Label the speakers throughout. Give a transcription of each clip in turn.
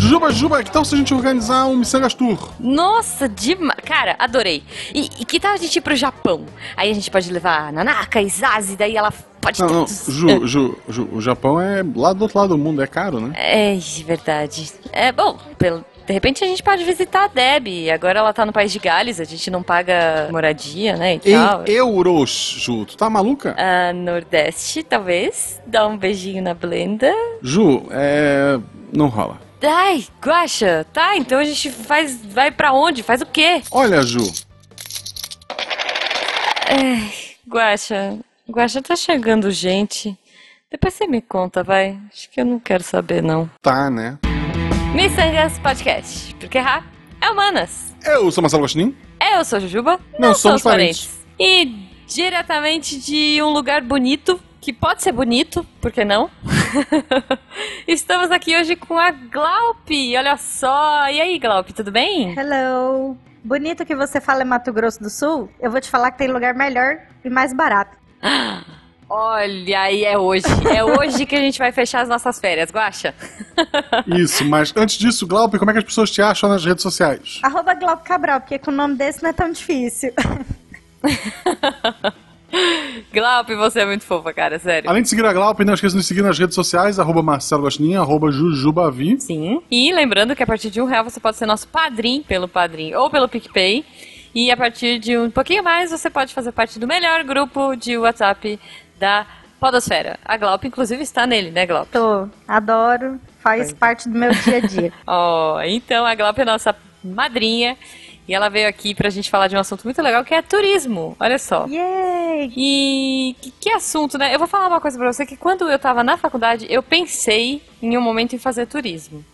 Speaker 1: Juba, Juba, que tal se a gente organizar um Missangas Tour?
Speaker 2: Nossa, demais. Cara, adorei. E, e que tal a gente ir pro Japão? Aí a gente pode levar a Nanaka, Isazi, daí ela pode
Speaker 1: Não,
Speaker 2: ter
Speaker 1: não, Ju, Ju, Ju, o Japão é lá do outro lado do mundo, é caro, né?
Speaker 2: É, verdade. É, bom, pelo, de repente a gente pode visitar a Deb. Agora ela tá no país de Gales, a gente não paga moradia, né, e tal.
Speaker 1: Em euros, Ju, tu tá maluca?
Speaker 2: Ah, Nordeste, talvez. Dá um beijinho na Blenda.
Speaker 1: Ju, é. não rola.
Speaker 2: Ai, Guaxa, tá, então a gente faz, vai pra onde? Faz o quê?
Speaker 1: Olha, Ju,
Speaker 2: Guaxa, Guaxa, tá chegando gente. Depois você me conta, vai. Acho que eu não quero saber, não.
Speaker 1: tá, né?
Speaker 2: Missangas Podcast, porque errar é humanas.
Speaker 1: Eu sou Marcelo Gostin.
Speaker 2: Eu sou a Jujuba,
Speaker 1: Não
Speaker 2: não,
Speaker 1: somos
Speaker 2: somos parentes. E diretamente de um lugar bonito, que pode ser bonito, por que não? Estamos aqui hoje com a Glaup, olha só. E aí, Glaup, tudo bem?
Speaker 3: Hello! Bonito que você fala em Mato Grosso do Sul, eu vou te falar que tem lugar melhor e mais barato.
Speaker 2: Olha, aí é hoje. É hoje que a gente vai fechar as nossas férias, Guaxa.
Speaker 1: Isso, mas antes disso, Glaupe, como é que as pessoas te acham nas redes sociais?
Speaker 3: Arroba Glauco Cabral, porque com o nome desse não é tão difícil.
Speaker 2: Glaup, você é muito fofa, cara, sério.
Speaker 1: Além de seguir a Glaupe, não esqueça de nos seguir nas redes sociais, arroba Marcelo Gostin, arroba Jujubavi.
Speaker 2: Sim. E lembrando que a partir de um real você pode ser nosso padrinho pelo padrinho ou pelo PicPay. E a partir de um pouquinho mais você pode fazer parte do melhor grupo de WhatsApp da Podosfera. A Glaup, inclusive, está nele, né, Glaup?
Speaker 3: Tô, adoro, faz parte do meu dia a dia.
Speaker 2: Ó, então a Glaup é nossa madrinha. E ela veio aqui pra gente falar de um assunto muito legal que é turismo. Olha só.
Speaker 3: Yay!
Speaker 2: E que, que assunto, né? Eu vou falar uma coisa pra você que quando eu tava na faculdade, eu pensei em um momento em fazer turismo.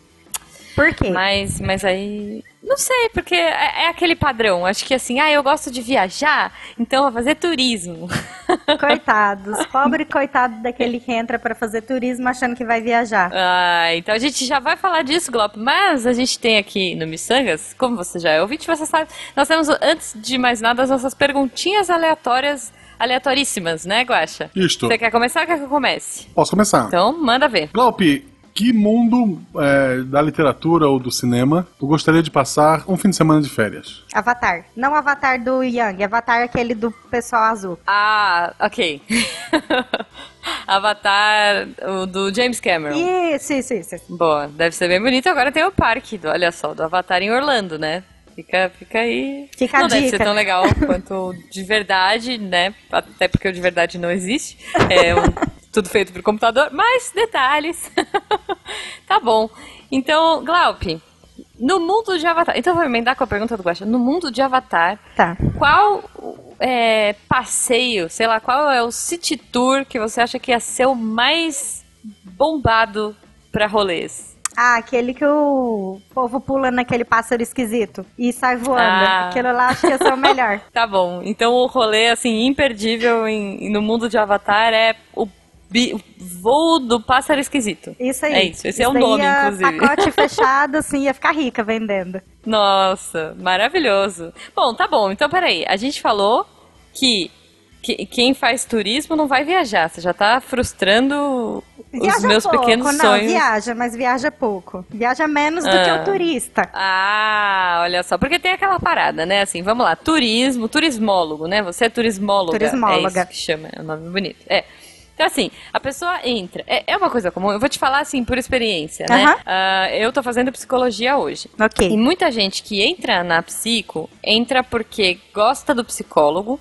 Speaker 3: Por quê?
Speaker 2: Mas, mas aí. Não sei, porque é, é aquele padrão. Acho que assim, ah, eu gosto de viajar, então eu vou fazer turismo.
Speaker 3: Coitados, pobre coitado daquele que entra pra fazer turismo achando que vai viajar.
Speaker 2: Ah, então a gente já vai falar disso, Glop. Mas a gente tem aqui no Missangas, como você já é ouvinte, você sabe, nós temos, antes de mais nada, as nossas perguntinhas aleatórias, aleatoríssimas, né, Guaxa?
Speaker 1: Isto.
Speaker 2: Você quer começar ou quer que eu comece?
Speaker 1: Posso começar?
Speaker 2: Então, manda ver.
Speaker 1: Glaupe, que mundo é, da literatura ou do cinema tu gostaria de passar um fim de semana de férias?
Speaker 3: Avatar. Não Avatar do Yang, Avatar aquele do pessoal azul.
Speaker 2: Ah, ok. Avatar o do James Cameron.
Speaker 3: Isso, isso, isso.
Speaker 2: Boa, deve ser bem bonito. Agora tem o parque, do, olha só, do Avatar em Orlando, né? Fica, fica aí.
Speaker 3: Fica a
Speaker 2: não deve
Speaker 3: dica.
Speaker 2: ser tão legal quanto o de verdade, né? Até porque o de verdade não existe. É um- tudo feito por computador, mas detalhes. tá bom. Então, Glaup, no mundo de Avatar. Então, eu vou emendar com a pergunta do Guaxa. No mundo de Avatar,
Speaker 3: Tá.
Speaker 2: qual é, passeio, sei lá, qual é o city tour que você acha que ia ser o mais bombado pra rolês?
Speaker 3: Ah, aquele que o povo pula naquele pássaro esquisito e sai voando.
Speaker 2: Ah.
Speaker 3: Aquilo lá acho que ia ser o melhor.
Speaker 2: Tá bom. Então o rolê, assim, imperdível em- no mundo de Avatar é o, bi- voo do pássaro esquisito.
Speaker 3: Isso aí.
Speaker 2: É isso, esse é o nome,
Speaker 3: ia
Speaker 2: inclusive.
Speaker 3: pacote fechado, assim, ia ficar rica vendendo.
Speaker 2: Nossa, maravilhoso. Bom, tá bom. Então, peraí. A gente falou que, que- quem faz turismo não vai viajar. Você já tá frustrando os
Speaker 3: Viaja
Speaker 2: meus
Speaker 3: pouco,
Speaker 2: pequenos
Speaker 3: não,
Speaker 2: sonhos.
Speaker 3: viaja, mas viaja pouco. Viaja menos do que
Speaker 2: Ah.
Speaker 3: o turista.
Speaker 2: Ah, olha só, porque tem aquela parada, né? Assim, vamos lá, turismo, turismólogo, né? Você é turismóloga.
Speaker 3: Turismóloga.
Speaker 2: É isso que chama, é um nome bonito. É. Então, assim, a pessoa entra. É, é uma coisa comum, eu vou te falar assim, por experiência, né? Ah, eu tô fazendo psicologia hoje. E
Speaker 3: Ok.
Speaker 2: muita gente que entra na psico, entra porque gosta do psicólogo,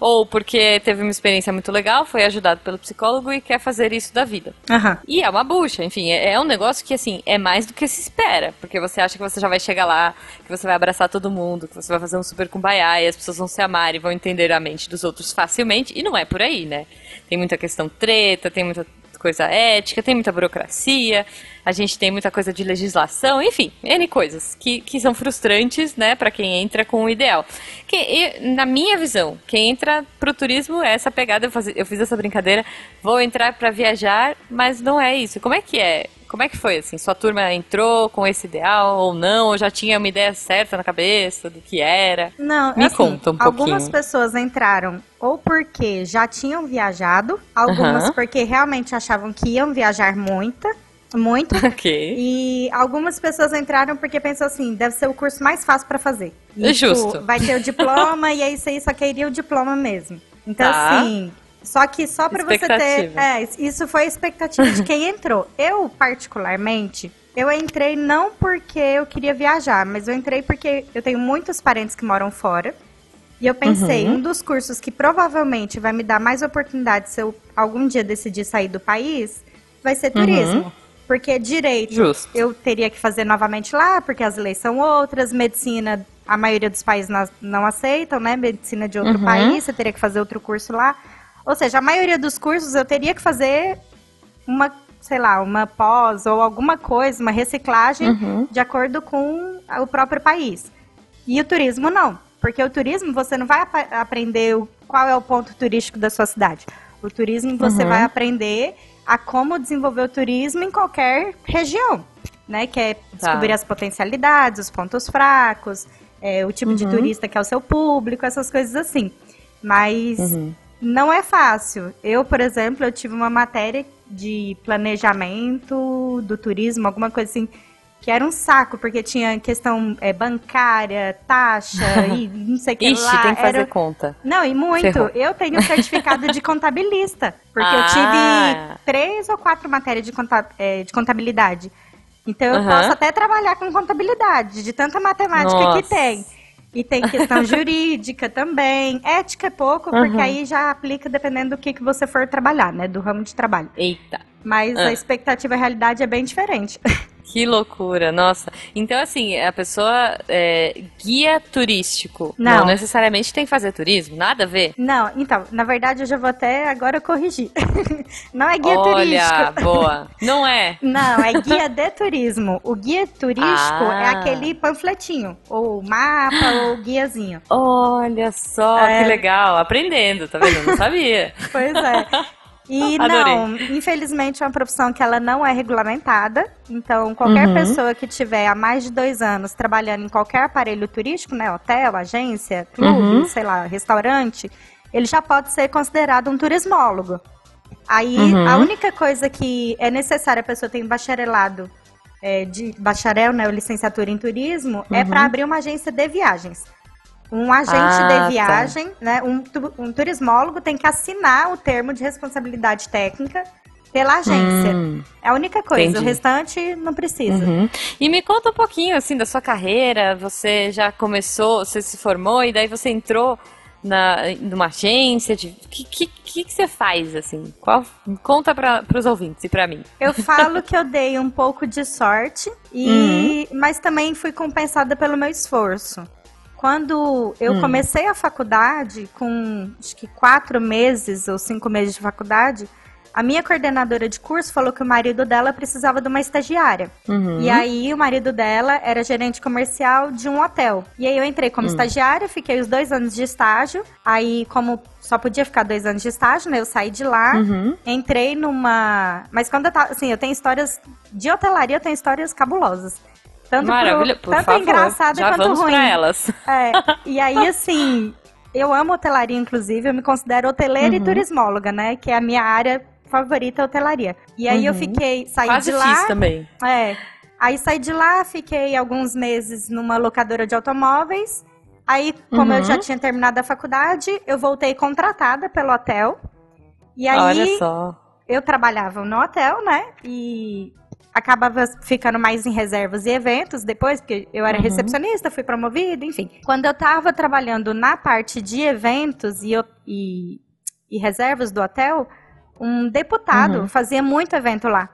Speaker 2: ou porque teve uma experiência muito legal, foi ajudado pelo psicólogo e quer fazer isso da vida.
Speaker 3: Aham.
Speaker 2: E é uma bucha, enfim, é, é um negócio que, assim, é mais do que se espera. Porque você acha que você já vai chegar lá, que você vai abraçar todo mundo, que você vai fazer um super kumbaya e as pessoas vão se amar e vão entender a mente dos outros facilmente. E não é por aí, né? Tem muita questão treta, tem muita coisa ética, tem muita burocracia, a gente tem muita coisa de legislação, enfim, N coisas que, que são frustrantes, né, para quem entra com o ideal. Que, na minha visão, quem entra pro turismo é essa pegada, eu, fazi- eu fiz essa brincadeira, vou entrar para viajar, mas não é isso. Como é que é? Como é que foi, assim? Sua turma entrou com esse ideal ou não? Ou já tinha uma ideia certa na cabeça do que era?
Speaker 3: Não,
Speaker 2: Me
Speaker 3: assim,
Speaker 2: conta um
Speaker 3: algumas
Speaker 2: pouquinho.
Speaker 3: pessoas entraram ou porque já tinham viajado, algumas
Speaker 2: Aham.
Speaker 3: porque realmente achavam que iam viajar muita, Muito.
Speaker 2: Ok.
Speaker 3: E algumas pessoas entraram porque pensou assim, deve ser o curso mais fácil pra fazer. E,
Speaker 2: É justo.
Speaker 3: Vai ter o diploma e é isso aí, só queria o diploma mesmo. Então,
Speaker 2: Tá.
Speaker 3: assim, só que só pra você ter... É, isso foi a expectativa de quem entrou. Eu, particularmente, eu entrei não porque eu queria viajar, mas eu entrei porque eu tenho muitos parentes que moram fora. E eu pensei,
Speaker 2: Uhum.
Speaker 3: um dos cursos que provavelmente vai me dar mais oportunidade se eu algum dia decidir sair do país, vai ser turismo. Porque direito
Speaker 2: Justo.
Speaker 3: eu teria que fazer novamente lá, porque as leis são outras. Medicina, a maioria dos países não, não aceitam, né? Medicina de outro
Speaker 2: Uhum.
Speaker 3: país, você teria que fazer outro curso lá. Ou seja, a maioria dos cursos eu teria que fazer uma, sei lá, uma pós ou alguma coisa, uma reciclagem
Speaker 2: Uhum.
Speaker 3: de acordo com o próprio país. E o turismo não, porque o turismo você não vai apa- aprender o- qual é o ponto turístico da sua cidade. O turismo você
Speaker 2: Uhum.
Speaker 3: vai aprender a como desenvolver o turismo em qualquer região, né? Que é descobrir as potencialidades, os pontos fracos, é, o tipo de
Speaker 2: Uhum.
Speaker 3: turista que é o seu público, essas coisas assim. Mas
Speaker 2: Uhum.
Speaker 3: Não é fácil. Eu, por exemplo, eu tive uma matéria de planejamento do turismo, alguma coisa assim, que era um saco, porque tinha questão é, bancária, taxa e não sei o que
Speaker 2: Ixi,
Speaker 3: lá.
Speaker 2: tem que fazer
Speaker 3: Era...
Speaker 2: conta.
Speaker 3: Não, e muito.
Speaker 2: Ferrou.
Speaker 3: Eu tenho um certificado de contabilista, porque eu
Speaker 2: Ah.
Speaker 3: tive três ou quatro matérias de, conta- é, de contabilidade. Então eu
Speaker 2: Aham.
Speaker 3: posso até trabalhar com contabilidade, de tanta matemática
Speaker 2: Nossa.
Speaker 3: que tem. E tem questão jurídica também. Ética é pouco, porque
Speaker 2: Aham.
Speaker 3: aí já aplica dependendo do que, que você for trabalhar, né? Do ramo de trabalho.
Speaker 2: Eita.
Speaker 3: Mas
Speaker 2: Ah.
Speaker 3: a expectativa e a realidade é bem diferente.
Speaker 2: Que loucura, nossa. Então, assim, a pessoa é, guia turístico.
Speaker 3: Não.
Speaker 2: necessariamente tem que fazer turismo, nada a ver.
Speaker 3: Não, então, na verdade eu já vou até agora corrigir. Não é guia
Speaker 2: Olha,
Speaker 3: turístico.
Speaker 2: boa. Não é?
Speaker 3: Não, é guia de turismo. O guia turístico
Speaker 2: Ah.
Speaker 3: é aquele panfletinho, ou mapa, ou guiazinho.
Speaker 2: Olha só,
Speaker 3: É.
Speaker 2: que legal. Aprendendo, tá vendo? Eu não sabia.
Speaker 3: Pois é. E
Speaker 2: Adorei.
Speaker 3: não, infelizmente é uma profissão que ela não é regulamentada. Então, qualquer
Speaker 2: Uhum.
Speaker 3: pessoa que tiver há mais de dois anos trabalhando em qualquer aparelho turístico, né? Hotel, agência, clube,
Speaker 2: Uhum.
Speaker 3: sei lá, restaurante, ele já pode ser considerado um turismólogo. Aí,
Speaker 2: Uhum.
Speaker 3: a única coisa que é necessária a pessoa ter um bacharelado é, de bacharel, né, ou licenciatura em turismo, é para abrir uma agência de viagens. Um agente
Speaker 2: Uhum. Ah, tá.
Speaker 3: de viagem, né, um, um turismólogo tem que assinar o termo de responsabilidade técnica pela agência.
Speaker 2: Hum,
Speaker 3: É a única coisa,
Speaker 2: entendi.
Speaker 3: o restante não precisa.
Speaker 2: uhum. E me conta um pouquinho, assim, da sua carreira. Você já começou, você se formou e daí você entrou na, numa agência? De, o que, que, que, que você faz, assim? Qual, conta para os ouvintes e para mim.
Speaker 3: Eu falo que eu dei um pouco de sorte, e, mas também fui compensada pelo meu esforço. Quando eu
Speaker 2: Hum.
Speaker 3: comecei a faculdade, com acho que quatro meses ou cinco meses de faculdade, a minha coordenadora de curso falou que o marido dela precisava de uma estagiária.
Speaker 2: Uhum.
Speaker 3: E aí o marido dela era gerente comercial de um hotel. E aí eu entrei como estagiária, fiquei os dois anos de estágio. Aí, como só podia ficar dois anos de estágio, né? Eu saí de lá,
Speaker 2: Uhum.
Speaker 3: entrei numa. Mas quando eu tava. Assim, eu tenho histórias. De hotelaria, eu tenho histórias cabulosas. Tanto, pro...
Speaker 2: Maravilha, por
Speaker 3: tanto
Speaker 2: favor.
Speaker 3: engraçada
Speaker 2: já
Speaker 3: quanto
Speaker 2: vamos
Speaker 3: ruim.
Speaker 2: para elas.
Speaker 3: É, e aí, assim, eu amo hotelaria, inclusive, eu me considero hoteleira e
Speaker 2: Uhum.
Speaker 3: turismóloga, né? Que é a minha área favorita, hotelaria. E aí eu
Speaker 2: Uhum.
Speaker 3: fiquei, saí
Speaker 2: Quase
Speaker 3: de lá.
Speaker 2: fiz também.
Speaker 3: É. Aí saí de lá, fiquei alguns meses numa locadora de automóveis. Aí, como
Speaker 2: Uhum.
Speaker 3: eu já tinha terminado a faculdade, eu voltei contratada pelo hotel. E aí,
Speaker 2: Olha só.
Speaker 3: eu trabalhava no hotel, né? E acabava ficando mais em reservas e eventos depois, porque eu era
Speaker 2: Uhum.
Speaker 3: recepcionista, fui promovida, enfim. Quando eu tava trabalhando na parte de eventos e, e, e reservas do hotel, um deputado
Speaker 2: Uhum.
Speaker 3: fazia muito evento lá.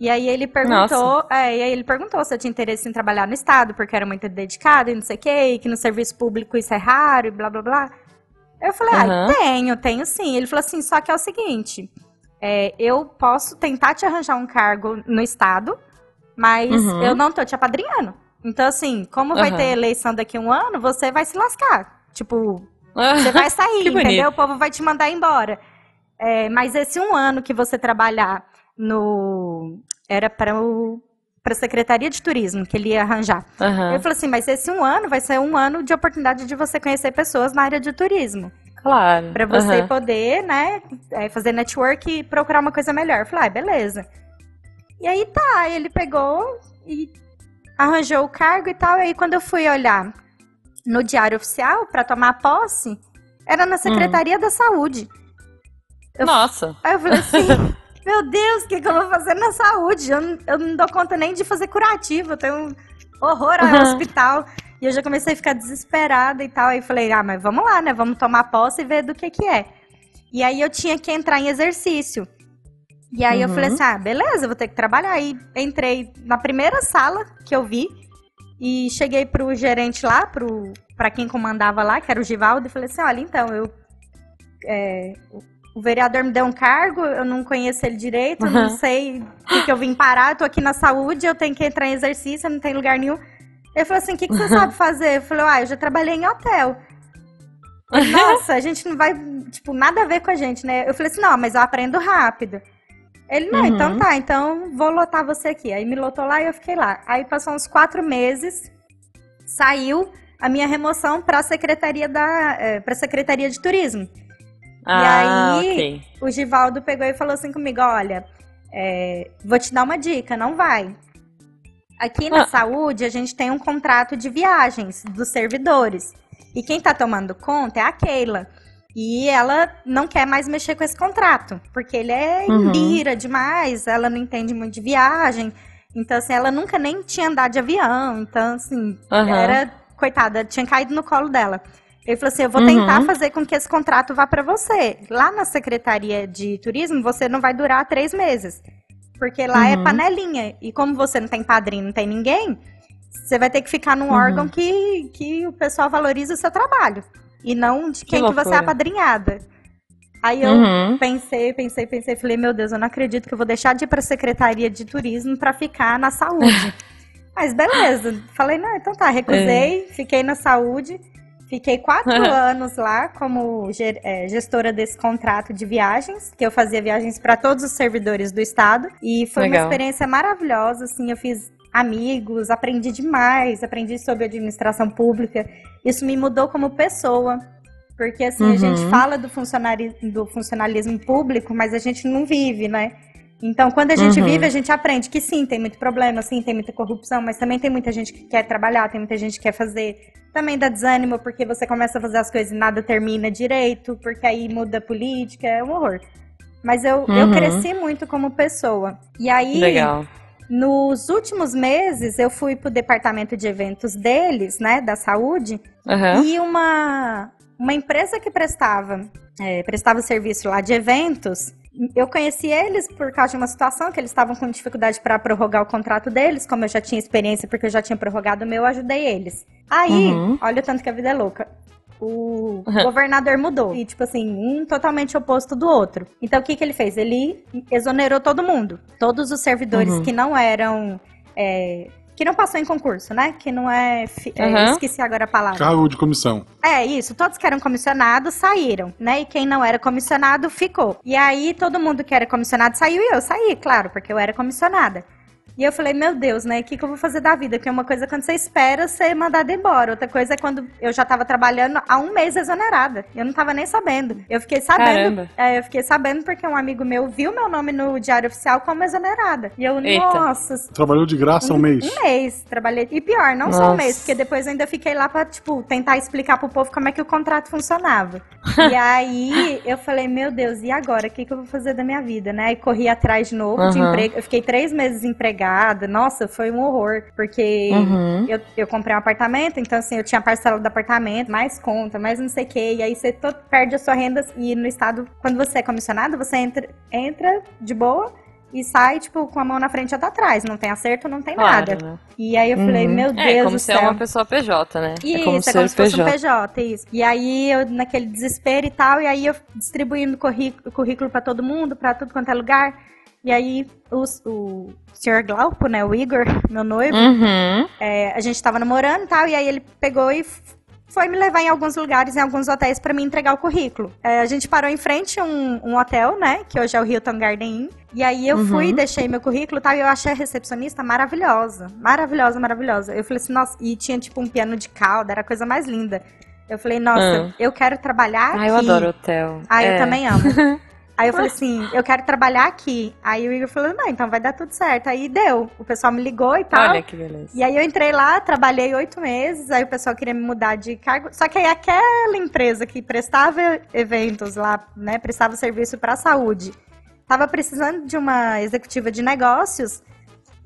Speaker 3: E aí ele perguntou, é, e aí ele perguntou se eu tinha interesse em trabalhar no estado, porque era muito dedicado e não sei o quê, e que no serviço público isso é raro e blá blá blá. Eu falei, ah,
Speaker 2: Aham.
Speaker 3: tenho, tenho sim. Ele falou assim, só que é o seguinte, é, eu posso tentar te arranjar um cargo no estado, mas
Speaker 2: Uhum.
Speaker 3: eu não tô te apadrinhando. Então, assim, como vai ter eleição daqui a um ano, você vai se lascar. Tipo,
Speaker 2: Ah,
Speaker 3: você vai sair, entendeu? O povo vai te mandar embora. É, mas esse um ano que você trabalhar no. Era para o. Para a Secretaria de Turismo, que ele ia arranjar.
Speaker 2: Aham.
Speaker 3: Ele falou assim: mas esse um ano vai ser um ano de oportunidade de você conhecer pessoas na área de turismo.
Speaker 2: Claro.
Speaker 3: Pra você
Speaker 2: Aham.
Speaker 3: poder, né, é, fazer network e procurar uma coisa melhor. Eu falei, ah, beleza. E aí tá, ele pegou e arranjou o cargo e tal. E aí quando eu fui olhar no Diário Oficial para tomar posse, era na Secretaria hum. da Saúde.
Speaker 2: Eu, Nossa!
Speaker 3: Aí eu falei assim, meu Deus, o que, que eu vou fazer na saúde? Eu não, eu não dou conta nem de fazer curativo, eu tenho um horror ao uhum. hospital. E eu já comecei a ficar desesperada e tal. Aí falei, ah, mas vamos lá, né? Vamos tomar posse e ver do que que é. E aí eu tinha que entrar em exercício. E aí uhum. eu falei uhum. assim, ah, beleza, vou ter que trabalhar. Aí entrei na primeira sala que eu vi e cheguei pro gerente lá, pro, pra quem comandava lá, que era o Givaldo, e falei assim, olha, então, eu... É, o vereador me deu um cargo, eu não conheço ele direito, uhum. não sei o que, que, eu vim parar, eu tô aqui na saúde, eu tenho que entrar em exercício, não tem lugar nenhum. Ele falou assim, o que, que você sabe fazer? Eu falei, ah, eu já trabalhei em hotel. Nossa, a gente não vai, tipo, nada a ver com a gente, né? Eu falei assim, não, mas eu aprendo rápido. Ele, não, então uhum. então tá, então vou lotar você aqui. Aí me lotou lá e eu fiquei lá. Aí passou uns quatro meses, saiu a minha remoção para a secretaria da, é, para secretaria de turismo. Ah, e aí okay. o Givaldo pegou e falou assim comigo, olha, é, vou te dar uma dica, não vai. Aqui na ah. saúde a gente tem um contrato de viagens dos servidores. E quem tá tomando conta é a Keila. E ela não quer mais mexer com esse contrato, porque ele é uhum. demais, ela não entende muito de viagem. Então, assim, ela nunca nem tinha andado de avião. Então, assim, uhum. era, coitada, tinha caído no colo dela. Ele falou assim: eu vou uhum. tentar fazer com que esse contrato vá para você. Lá na Secretaria de Turismo, você não vai durar três meses. Porque lá é uhum. é panelinha. E como você não tem padrinho, não tem ninguém, você vai ter que ficar num uhum. órgão que, que o pessoal valoriza o seu trabalho e não de quem que, que você é apadrinhada. Aí eu uhum. pensei, pensei, pensei, falei, meu Deus, eu não acredito que eu vou deixar de ir para a Secretaria de Turismo para ficar na saúde. Mas beleza, falei, não, então tá, recusei, é. fiquei na saúde, fiquei quatro anos lá como é, gestora desse contrato de viagens, que eu fazia viagens para todos os servidores do estado, e foi Legal. uma experiência maravilhosa, assim, eu fiz amigos, aprendi demais, aprendi sobre administração pública. Isso me mudou como pessoa. Porque assim, uhum. a gente fala do, funcionalismo, do funcionalismo público, mas a gente não vive, né? Então, quando a gente uhum. vive, a gente aprende que sim, tem muito problema, sim, tem muita corrupção, mas também tem muita gente que quer trabalhar, tem muita gente que quer fazer. Também dá desânimo, porque você começa a fazer as coisas e nada termina direito, porque aí muda a política, é um horror. Mas eu, uhum. eu cresci muito como pessoa. E aí,
Speaker 2: Legal.
Speaker 3: Nos últimos meses, eu fui pro departamento de eventos deles, né, da saúde, uhum. e uma, uma empresa que prestava, é, prestava serviço lá de eventos, eu conheci eles por causa de uma situação que eles estavam com dificuldade para prorrogar o contrato deles, como eu já tinha experiência porque eu já tinha prorrogado o meu, eu ajudei eles. Aí, uhum. olha o tanto que a vida é louca o uhum. governador mudou. E, tipo assim, um totalmente oposto do outro. Então, o que, que ele fez? Ele exonerou todo mundo. Todos os servidores uhum. que não eram. É, que não passou em concurso, né? Que não é, uhum. Esqueci agora a palavra.
Speaker 1: Cargo de comissão.
Speaker 3: É, isso. Todos que eram comissionados saíram, né? E quem não era comissionado ficou. E aí todo mundo que era comissionado saiu e eu saí, claro, porque eu era comissionada. E eu falei, meu Deus, né? O que, que eu vou fazer da vida? Porque uma coisa é quando você espera ser mandada embora. Outra coisa é quando eu já tava trabalhando há um mês exonerada. Eu não tava nem sabendo. Eu fiquei sabendo. É, eu fiquei sabendo porque um amigo meu viu meu nome no Diário Oficial como exonerada. E eu, Eita. nossa.
Speaker 1: Trabalhou de graça um, um, mês?
Speaker 3: Um mês. Trabalhei. E pior, não nossa. só um mês, porque depois eu ainda fiquei lá pra, tipo, tentar explicar pro povo como é que o contrato funcionava. e aí eu falei, meu Deus, e agora? O que, que eu vou fazer da minha vida, né? E corri atrás de novo uhum. de emprego. Eu fiquei três meses empregada nossa, foi um horror. Porque uhum. eu, eu comprei um apartamento, então assim, eu tinha parcela do apartamento, mais conta, mais não sei o quê. E aí você todo, perde a sua renda. E no estado, quando você é comissionado, você entra, entra de boa e sai, tipo, com a mão na frente e outra atrás. Não tem acerto, não tem claro, nada. Né? E aí eu uhum. falei, meu é, Deus
Speaker 2: é, como
Speaker 3: do
Speaker 2: se é uma pessoa PJ, né?
Speaker 3: Isso, é como, é como se fosse um PJ, isso. E aí eu, naquele desespero e tal, e aí eu distribuindo currículo, currículo para todo mundo, para tudo quanto é lugar. E aí o, o Sr. Glauco, né, o Igor, meu noivo, uhum. é, a gente tava namorando e tal, e aí ele pegou e foi me levar em alguns lugares, em alguns hotéis, para me entregar o currículo. É, a gente parou em frente a um, um, hotel, né? Que hoje é o Hilton Garden Inn. E aí eu uhum. fui, deixei meu currículo e tal, e eu achei a recepcionista maravilhosa. Maravilhosa, maravilhosa. Eu falei assim, nossa, e tinha tipo um piano de cauda, era a coisa mais linda. Eu falei, nossa, uhum. eu quero trabalhar
Speaker 2: ah, aqui. eu adoro hotel.
Speaker 3: Ah, é. eu também amo. Aí eu falei assim, eu quero trabalhar aqui. Aí o Igor falou, não, então vai dar tudo certo. Aí deu. O pessoal me ligou e tal.
Speaker 2: Olha que beleza.
Speaker 3: E aí eu entrei lá, trabalhei oito meses, aí o pessoal queria me mudar de cargo. Só que aí aquela empresa que prestava eventos lá, né, prestava serviço para a saúde, tava precisando de uma executiva de negócios.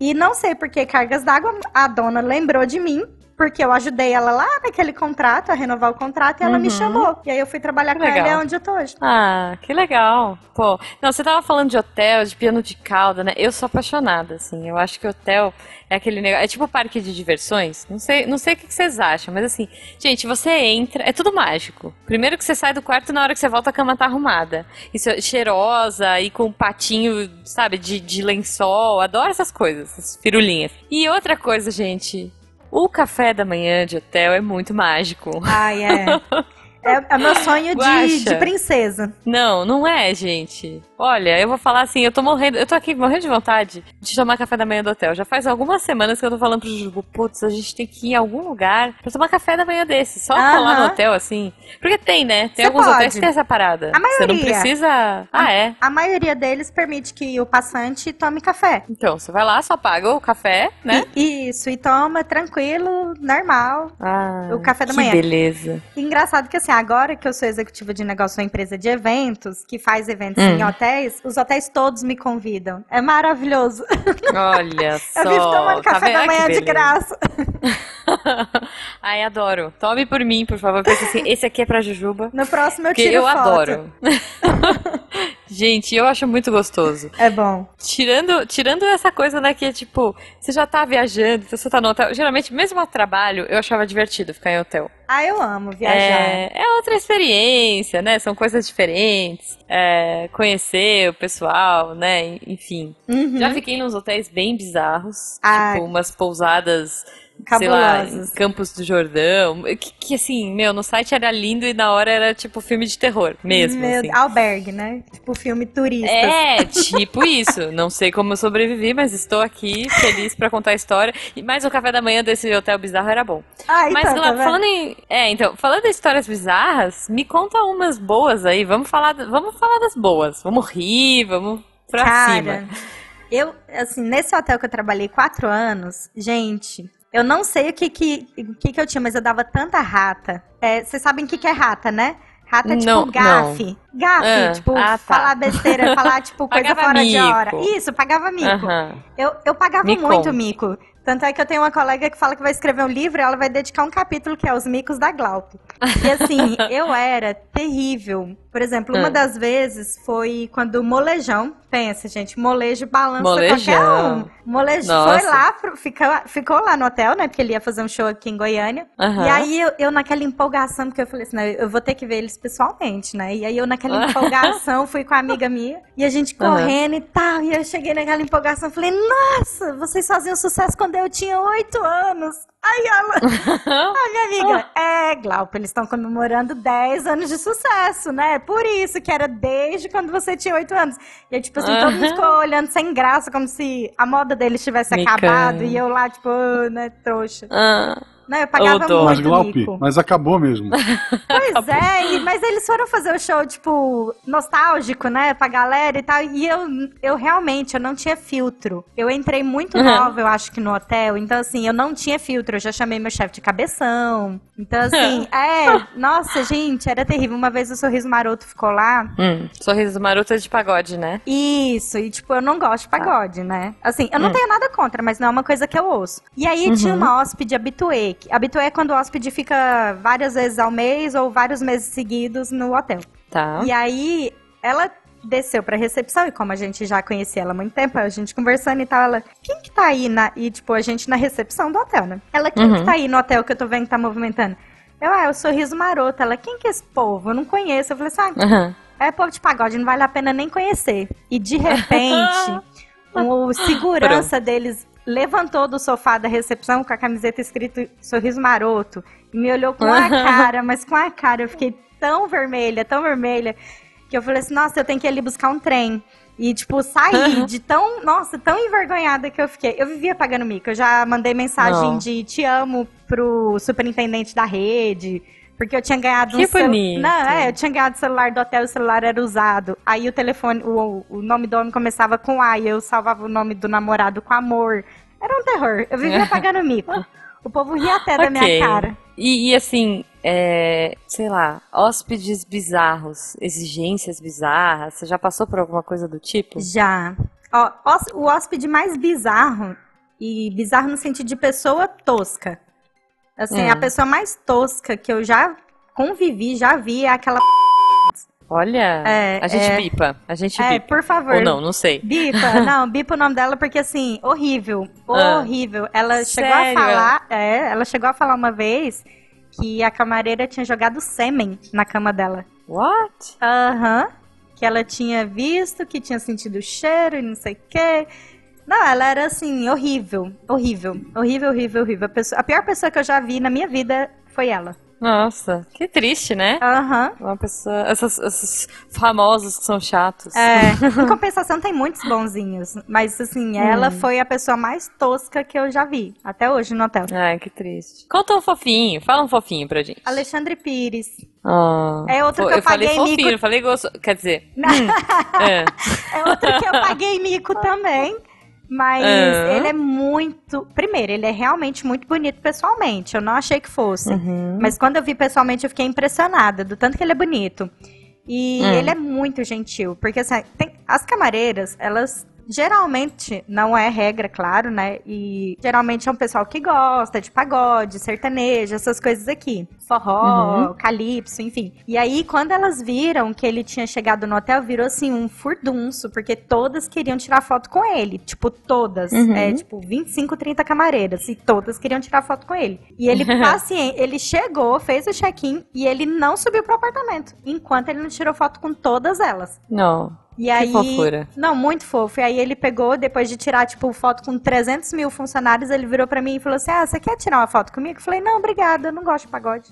Speaker 3: E não sei por que cargas d'água, a dona lembrou de mim porque eu ajudei ela lá naquele contrato, a renovar o contrato, e ela
Speaker 2: Uhum.
Speaker 3: me chamou. E aí eu fui trabalhar
Speaker 2: Que
Speaker 3: com ela
Speaker 2: legal.
Speaker 3: e é onde eu tô hoje.
Speaker 2: Ah, que legal. Pô, não, você tava falando de hotel, de piano de cauda, né? Eu sou apaixonada, assim. Eu acho que hotel é aquele negócio. É tipo parque de diversões. Não sei, não sei o que que vocês acham, mas assim, gente, você entra, é tudo mágico. Primeiro que você sai do quarto, na hora que você volta, a cama tá arrumada. Isso é cheirosa e com um patinho, sabe, de, de lençol. Adoro essas coisas, essas firulinhas. E outra coisa, gente. O café da manhã de hotel é muito mágico.
Speaker 3: Ai, é. É, é meu sonho de, de princesa.
Speaker 2: Não, não é, gente. Olha, eu vou falar assim, eu tô morrendo, eu tô aqui morrendo de vontade de tomar café da manhã do hotel. Já faz algumas semanas que eu tô falando pro Jujubu, putz, a gente tem que ir em algum lugar pra tomar café da manhã desse. Só colar no hotel, assim. Porque tem, né? Tem
Speaker 3: Você
Speaker 2: alguns
Speaker 3: pode.
Speaker 2: hotéis que tem essa parada.
Speaker 3: A
Speaker 2: Você não
Speaker 3: maioria.
Speaker 2: precisa. Ah, é?
Speaker 3: A maioria deles permite que o passante tome café.
Speaker 2: Então, você vai lá, só paga o café, né?
Speaker 3: E- isso, e toma tranquilo, normal.
Speaker 2: Ah,
Speaker 3: o café da
Speaker 2: que
Speaker 3: manhã.
Speaker 2: beleza.
Speaker 3: E Engraçado que assim, agora que eu sou executiva de negócio numa empresa de eventos, que faz eventos
Speaker 2: Hum.
Speaker 3: em hotéis, os hotéis todos me convidam. É maravilhoso.
Speaker 2: Olha só.
Speaker 3: Eu vivo tomando
Speaker 2: tá
Speaker 3: café da
Speaker 2: Ah,
Speaker 3: manhã de graça.
Speaker 2: Ai, adoro. Tome por mim, por favor. Pense assim, esse aqui é pra Jujuba.
Speaker 3: No próximo eu
Speaker 2: Porque
Speaker 3: tiro
Speaker 2: eu
Speaker 3: foto.
Speaker 2: adoro. Gente, eu acho muito gostoso.
Speaker 3: É bom.
Speaker 2: Tirando, tirando essa coisa, né, que é tipo, você já tá viajando, então você tá no hotel. Geralmente, mesmo a trabalho, eu achava divertido ficar em hotel.
Speaker 3: Ah, eu amo viajar.
Speaker 2: É, é outra experiência, né? São coisas diferentes. É, conhecer o pessoal, né? Enfim.
Speaker 3: Uhum.
Speaker 2: Já fiquei nos hotéis bem bizarros.
Speaker 3: Ah.
Speaker 2: Tipo, umas pousadas. Sei lá. Campos do Jordão. Que, que, assim, meu, no site era lindo e na hora era tipo filme de terror mesmo.
Speaker 3: Meu,
Speaker 2: assim.
Speaker 3: Albergue, né? Tipo filme turista.
Speaker 2: É, tipo isso. Não sei como eu sobrevivi, mas estou aqui feliz pra contar a história. E mais o café da manhã desse hotel bizarro era bom.
Speaker 3: Ah,
Speaker 2: mas
Speaker 3: então, tá
Speaker 2: Glau,
Speaker 3: vendo?
Speaker 2: falando em, é, então, falando em histórias bizarras, me conta umas boas aí. Vamos falar, vamos falar das boas. Vamos rir, vamos pra
Speaker 3: Cara,
Speaker 2: cima.
Speaker 3: eu, assim, nesse hotel que eu trabalhei quatro anos, gente, eu não sei o que que, o que, que eu tinha, mas eu dava tanta rata. É, Vocês sabem o que, que é rata, né? Rata é tipo
Speaker 2: Não,
Speaker 3: gafe. Gafe,
Speaker 2: Ah,
Speaker 3: tipo,
Speaker 2: ah, tá.
Speaker 3: falar besteira, falar, tipo, coisa fora de
Speaker 2: mico.
Speaker 3: hora. Isso, pagava mico. Eu, eu pagava muito mico. Tanto é que eu tenho uma colega que fala que vai escrever um livro e ela vai dedicar um capítulo que é Os Micos da Glaup. E assim, eu era terrível. Por exemplo, uma
Speaker 2: Hum.
Speaker 3: das vezes foi quando o molejão, pensa, gente, molejo balança
Speaker 2: Molejão.
Speaker 3: qualquer um. Molejo
Speaker 2: Nossa.
Speaker 3: foi lá, ficou, ficou lá no hotel, né? Porque ele ia fazer um show aqui em Goiânia.
Speaker 2: Aham.
Speaker 3: E aí eu, eu naquela empolgação, porque eu falei assim, eu vou ter que ver eles pessoalmente, né? E aí eu naquela empolgação fui com a amiga minha e a gente correndo e tal. E eu cheguei naquela empolgação, falei, nossa, vocês faziam sucesso quando eu tinha oito anos. Aí ela, a minha amiga, é, Glauco, eles estão comemorando 10 anos de sucesso, né? Por isso que era desde quando você tinha oito anos. E aí, tipo assim, todo mundo ficou olhando sem graça, como se a moda deles tivesse
Speaker 2: Micando.
Speaker 3: acabado. E eu lá, tipo, "Ah, né, trouxa.
Speaker 2: Ah,
Speaker 3: Não, eu pagava.
Speaker 1: Mas,
Speaker 3: muito
Speaker 1: Glaup,
Speaker 3: mico.
Speaker 1: mas acabou mesmo.
Speaker 3: Pois é, e- mas eles foram fazer o show, tipo, nostálgico, né, pra galera e tal. E eu, eu realmente, eu não tinha filtro. Eu entrei muito
Speaker 2: Uhum.
Speaker 3: nova, eu acho que no hotel. Então, assim, eu não tinha filtro. Eu já chamei meu chefe de cabeção. Então, assim, é, nossa, gente, era terrível. Uma vez o Sorriso Maroto ficou lá.
Speaker 2: hum, sorriso maroto é de pagode, né?
Speaker 3: Isso, e tipo, eu não gosto de pagode, né? Assim, eu não
Speaker 2: Hum.
Speaker 3: tenho nada contra, mas não é uma coisa que eu ouço. E aí tinha
Speaker 2: Uhum.
Speaker 3: uma hóspede habituê. Habituê é quando o hóspede fica várias vezes ao mês ou vários meses seguidos no hotel.
Speaker 2: Tá.
Speaker 3: E aí ela desceu pra recepção e como a gente já conhecia ela há muito tempo, a gente conversando e tal, ela, quem que tá aí na e tipo a gente na recepção do hotel, né? Ela, quem
Speaker 2: Uhum.
Speaker 3: que tá aí no hotel que eu tô vendo que tá movimentando? Eu, ah, é o Sorriso Maroto. Ela, quem que é esse povo? Eu não conheço. Eu falei assim, ah,
Speaker 2: Aham.
Speaker 3: é povo de pagode, não vale a pena nem conhecer. E de repente, o segurança deles levantou do sofá da recepção com a camiseta escrito Sorriso Maroto e me olhou com a cara, mas com a cara eu fiquei tão vermelha, tão vermelha, que eu falei assim, nossa, eu tenho que ir ali buscar um trem. E, tipo, saí de tão, nossa, tão envergonhada que eu fiquei. Eu vivia pagando mico. Eu já mandei mensagem
Speaker 2: Não.
Speaker 3: de te amo pro superintendente da rede, Porque eu tinha ganhado
Speaker 2: Que
Speaker 3: um celu-
Speaker 2: bonito.
Speaker 3: Não, é, eu tinha ganhado o celular do hotel e o celular era usado. Aí o telefone, o, o nome do homem começava com A e eu salvava o nome do namorado com amor. Era um terror. Eu vivia pagando mico. O povo ria até da minha cara.
Speaker 2: E, e, assim, é, sei lá, hóspedes bizarros, exigências bizarras, você já passou por alguma coisa do tipo?
Speaker 3: Já. Ó, o hóspede mais bizarro, e bizarro no sentido de pessoa tosca. Assim,
Speaker 2: Hum.
Speaker 3: a pessoa mais tosca que eu já convivi, já vi, é aquela.
Speaker 2: Olha,
Speaker 3: É,
Speaker 2: a gente
Speaker 3: é.
Speaker 2: bipa, a gente
Speaker 3: É,
Speaker 2: bipa.
Speaker 3: por favor.
Speaker 2: Ou não, não sei.
Speaker 3: Bipa, não, bipa o nome dela porque assim, horrível,
Speaker 2: Ah.
Speaker 3: horrível. Ela chegou a
Speaker 2: Sério?
Speaker 3: falar, é, ela chegou a falar uma vez que a camareira tinha jogado sêmen na cama dela.
Speaker 2: What?
Speaker 3: Aham. Que ela tinha visto, que tinha sentido o cheiro e não sei o quê. Não, ela era assim, horrível, horrível, horrível, horrível, horrível. A, pessoa- a pior pessoa que eu já vi na minha vida foi ela.
Speaker 2: Nossa, que triste, né?
Speaker 3: Aham.
Speaker 2: Uma pessoa, essas, esses famosos que são chatos.
Speaker 3: É, em compensação tem muitos bonzinhos, mas assim, ela foi a pessoa mais tosca que eu já vi, até hoje no hotel.
Speaker 2: Ai, que triste. Conta um fofinho, fala um fofinho pra gente.
Speaker 3: Alexandre Pires.
Speaker 2: Ah.
Speaker 3: É outro que eu
Speaker 2: falei
Speaker 3: paguei
Speaker 2: fofinho,
Speaker 3: mico.
Speaker 2: não falei gostoso. Quer dizer, é.
Speaker 3: É outro que eu paguei mico também. Mas
Speaker 2: Ah.
Speaker 3: ele é muito. Primeiro, ele é realmente muito bonito pessoalmente. Eu não achei que fosse.
Speaker 2: Uhum.
Speaker 3: Mas quando eu vi pessoalmente, eu fiquei impressionada do tanto que ele é bonito. E
Speaker 2: Hum.
Speaker 3: ele é muito gentil. Porque assim, tem- as camareiras, elas geralmente, não é regra, claro, né? E geralmente é um pessoal que gosta de pagode, sertanejo, essas coisas aqui. Forró,
Speaker 2: Uhum.
Speaker 3: calypso, enfim. E aí, quando elas viram que ele tinha chegado no hotel, virou assim um furdunço, porque todas queriam tirar foto com ele. Tipo, todas.
Speaker 2: Uhum.
Speaker 3: É, tipo, 25, 30 camareiras. E todas queriam tirar foto com ele. E ele, paciente, ele chegou, fez o check-in e ele não subiu pro apartamento. Enquanto ele não tirou foto com todas elas.
Speaker 2: Não.
Speaker 3: E aí,
Speaker 2: fofura.
Speaker 3: Não, muito fofo. E aí ele pegou, depois de tirar, tipo, foto com 300 mil funcionários, ele virou pra mim e falou assim, ah, você quer tirar uma foto comigo? Eu falei, não, obrigada, eu não gosto de pagode.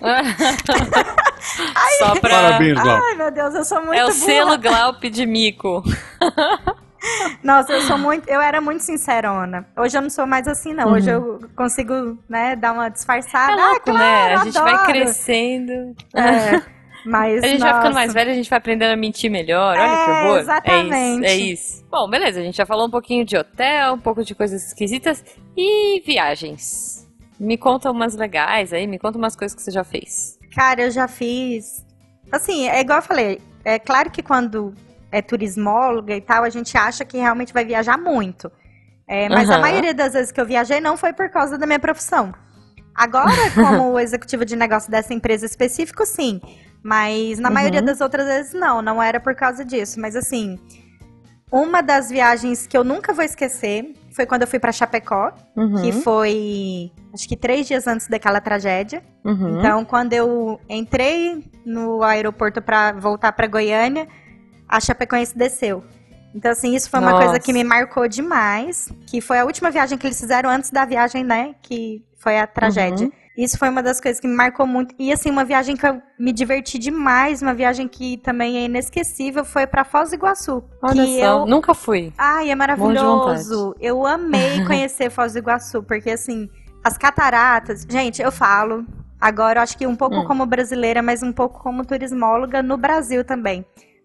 Speaker 2: Só pra.
Speaker 1: Parabéns, Glauco.
Speaker 3: Ai, meu Deus, eu sou muito
Speaker 2: É o
Speaker 3: burra.
Speaker 2: selo Glaup de mico.
Speaker 3: Nossa, eu sou muito, eu era muito sincerona. Hoje eu não sou mais assim, não. Hoje eu consigo, né, dar uma disfarçada.
Speaker 2: Uhum. É louco,
Speaker 3: ah,
Speaker 2: né?
Speaker 3: claro,
Speaker 2: A gente vai
Speaker 3: adoro.
Speaker 2: crescendo.
Speaker 3: É, mas,
Speaker 2: A gente vai ficando
Speaker 3: nossa.
Speaker 2: mais velho, a gente vai aprendendo a mentir melhor. Olha
Speaker 3: É,
Speaker 2: que horror.
Speaker 3: exatamente.
Speaker 2: É isso, é isso. Bom, beleza, a gente já falou um pouquinho de hotel, um pouco de coisas esquisitas e viagens. Me conta umas legais aí, me conta umas coisas que você já fez.
Speaker 3: Cara, eu já fiz. Assim, é igual eu falei. É claro que quando é turismóloga e tal, a gente acha que realmente vai viajar muito. É, mas a
Speaker 2: Aham.
Speaker 3: maioria das vezes que eu viajei não foi por causa da minha profissão. Agora, como executivo de negócio dessa empresa específico, sim. Mas na
Speaker 2: Uhum.
Speaker 3: maioria das outras vezes, não. Não era por causa disso. Mas assim, uma das viagens que eu nunca vou esquecer foi quando eu fui pra Chapecó,
Speaker 2: Uhum,
Speaker 3: que foi acho que três dias antes daquela tragédia.
Speaker 2: uhum.
Speaker 3: Então, quando eu entrei no aeroporto para voltar para Goiânia, a Chapecoense desceu. Então, assim, isso foi uma
Speaker 2: Nossa.
Speaker 3: coisa que me marcou demais, que foi a última viagem que eles fizeram antes da viagem, né, que foi a tragédia.
Speaker 2: Uhum.
Speaker 3: Isso foi uma das coisas que me marcou muito. E, assim, uma viagem que eu me diverti demais, uma viagem que também é inesquecível, foi para Foz do Iguaçu.
Speaker 2: Olha
Speaker 3: que
Speaker 2: só,
Speaker 3: eu
Speaker 2: nunca fui.
Speaker 3: Ai, é maravilhoso. Eu amei conhecer Foz do Iguaçu, porque assim, as cataratas. Gente, eu falo. Agora, eu acho que um pouco
Speaker 2: Hum.
Speaker 3: como brasileira, mas um pouco como turismóloga no Brasil também.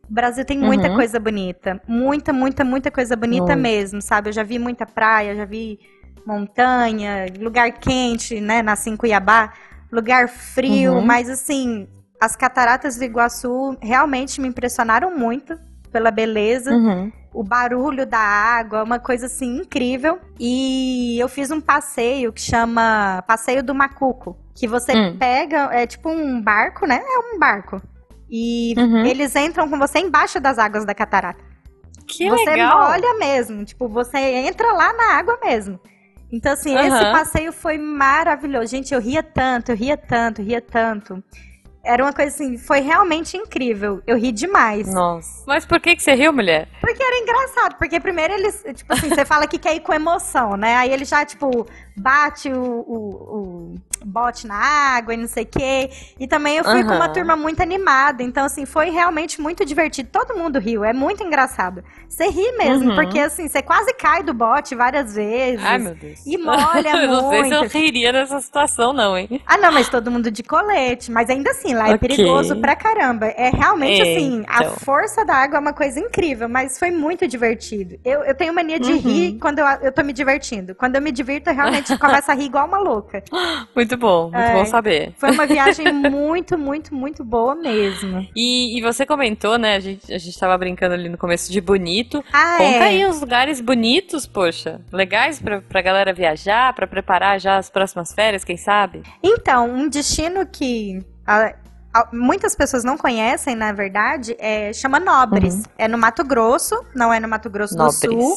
Speaker 3: O Brasil tem muita
Speaker 2: Uhum.
Speaker 3: coisa bonita. Muita, muita, muita coisa bonita
Speaker 2: Muito.
Speaker 3: mesmo, sabe? Eu já vi muita praia, já vi montanha, lugar quente, né? Nasci em Cuiabá. Lugar frio,
Speaker 2: Uhum.
Speaker 3: mas assim, as cataratas do Iguaçu realmente me impressionaram muito pela beleza
Speaker 2: Uhum.
Speaker 3: o barulho da água, uma coisa assim incrível. E eu fiz um passeio que chama Passeio do Macuco, que você
Speaker 2: Hum.
Speaker 3: pega, é tipo um barco, né? É um barco. E
Speaker 2: Uhum.
Speaker 3: eles entram com você embaixo das águas da catarata.
Speaker 2: Que
Speaker 3: você
Speaker 2: legal.
Speaker 3: olha mesmo, tipo, você entra lá na água mesmo. Então, assim, esse
Speaker 2: Aham.
Speaker 3: passeio foi maravilhoso. Gente, eu ria tanto, eu ria tanto, ria tanto. Era uma coisa assim, foi realmente incrível. Eu ri demais.
Speaker 2: Nossa. Mas por que, que você riu, mulher?
Speaker 3: Porque era engraçado, porque primeiro eles, tipo assim, você fala que quer ir com emoção, né? Aí ele já, tipo, bate o, o, o bote na água e não sei o quê. E também eu fui
Speaker 2: Aham.
Speaker 3: com uma turma muito animada, então, assim, foi realmente muito divertido. Todo mundo riu, é muito engraçado. Você ri mesmo,
Speaker 2: Uhum.
Speaker 3: porque, assim, você quase cai do bote várias vezes.
Speaker 2: Ai, meu Deus.
Speaker 3: E molha
Speaker 2: eu não sei se eu
Speaker 3: muito.
Speaker 2: riria nessa situação, não, hein?
Speaker 3: Ah, não, mas todo mundo de colete. Mas ainda assim, lá é
Speaker 2: Ok.
Speaker 3: perigoso pra caramba. É realmente assim, a
Speaker 2: Então.
Speaker 3: força da água é uma coisa incrível, mas foi muito divertido. Eu, eu tenho mania de
Speaker 2: Uhum.
Speaker 3: rir quando eu, eu tô me divertindo. Quando eu me divirto, eu realmente começo a rir igual uma louca.
Speaker 2: Muito bom, muito
Speaker 3: É.
Speaker 2: bom saber.
Speaker 3: Foi uma viagem muito, muito, muito boa mesmo.
Speaker 2: E, e você comentou, né? A gente, a gente tava brincando ali no começo de bonito.
Speaker 3: Ah,
Speaker 2: Conta
Speaker 3: é.
Speaker 2: aí uns lugares bonitos, poxa. Legais pra, pra galera viajar, pra preparar já as próximas férias, quem sabe?
Speaker 3: Então, um destino que a- muitas pessoas não conhecem, na verdade, é, chama Nobres. É no Mato Grosso, não é no Mato Grosso do Sul.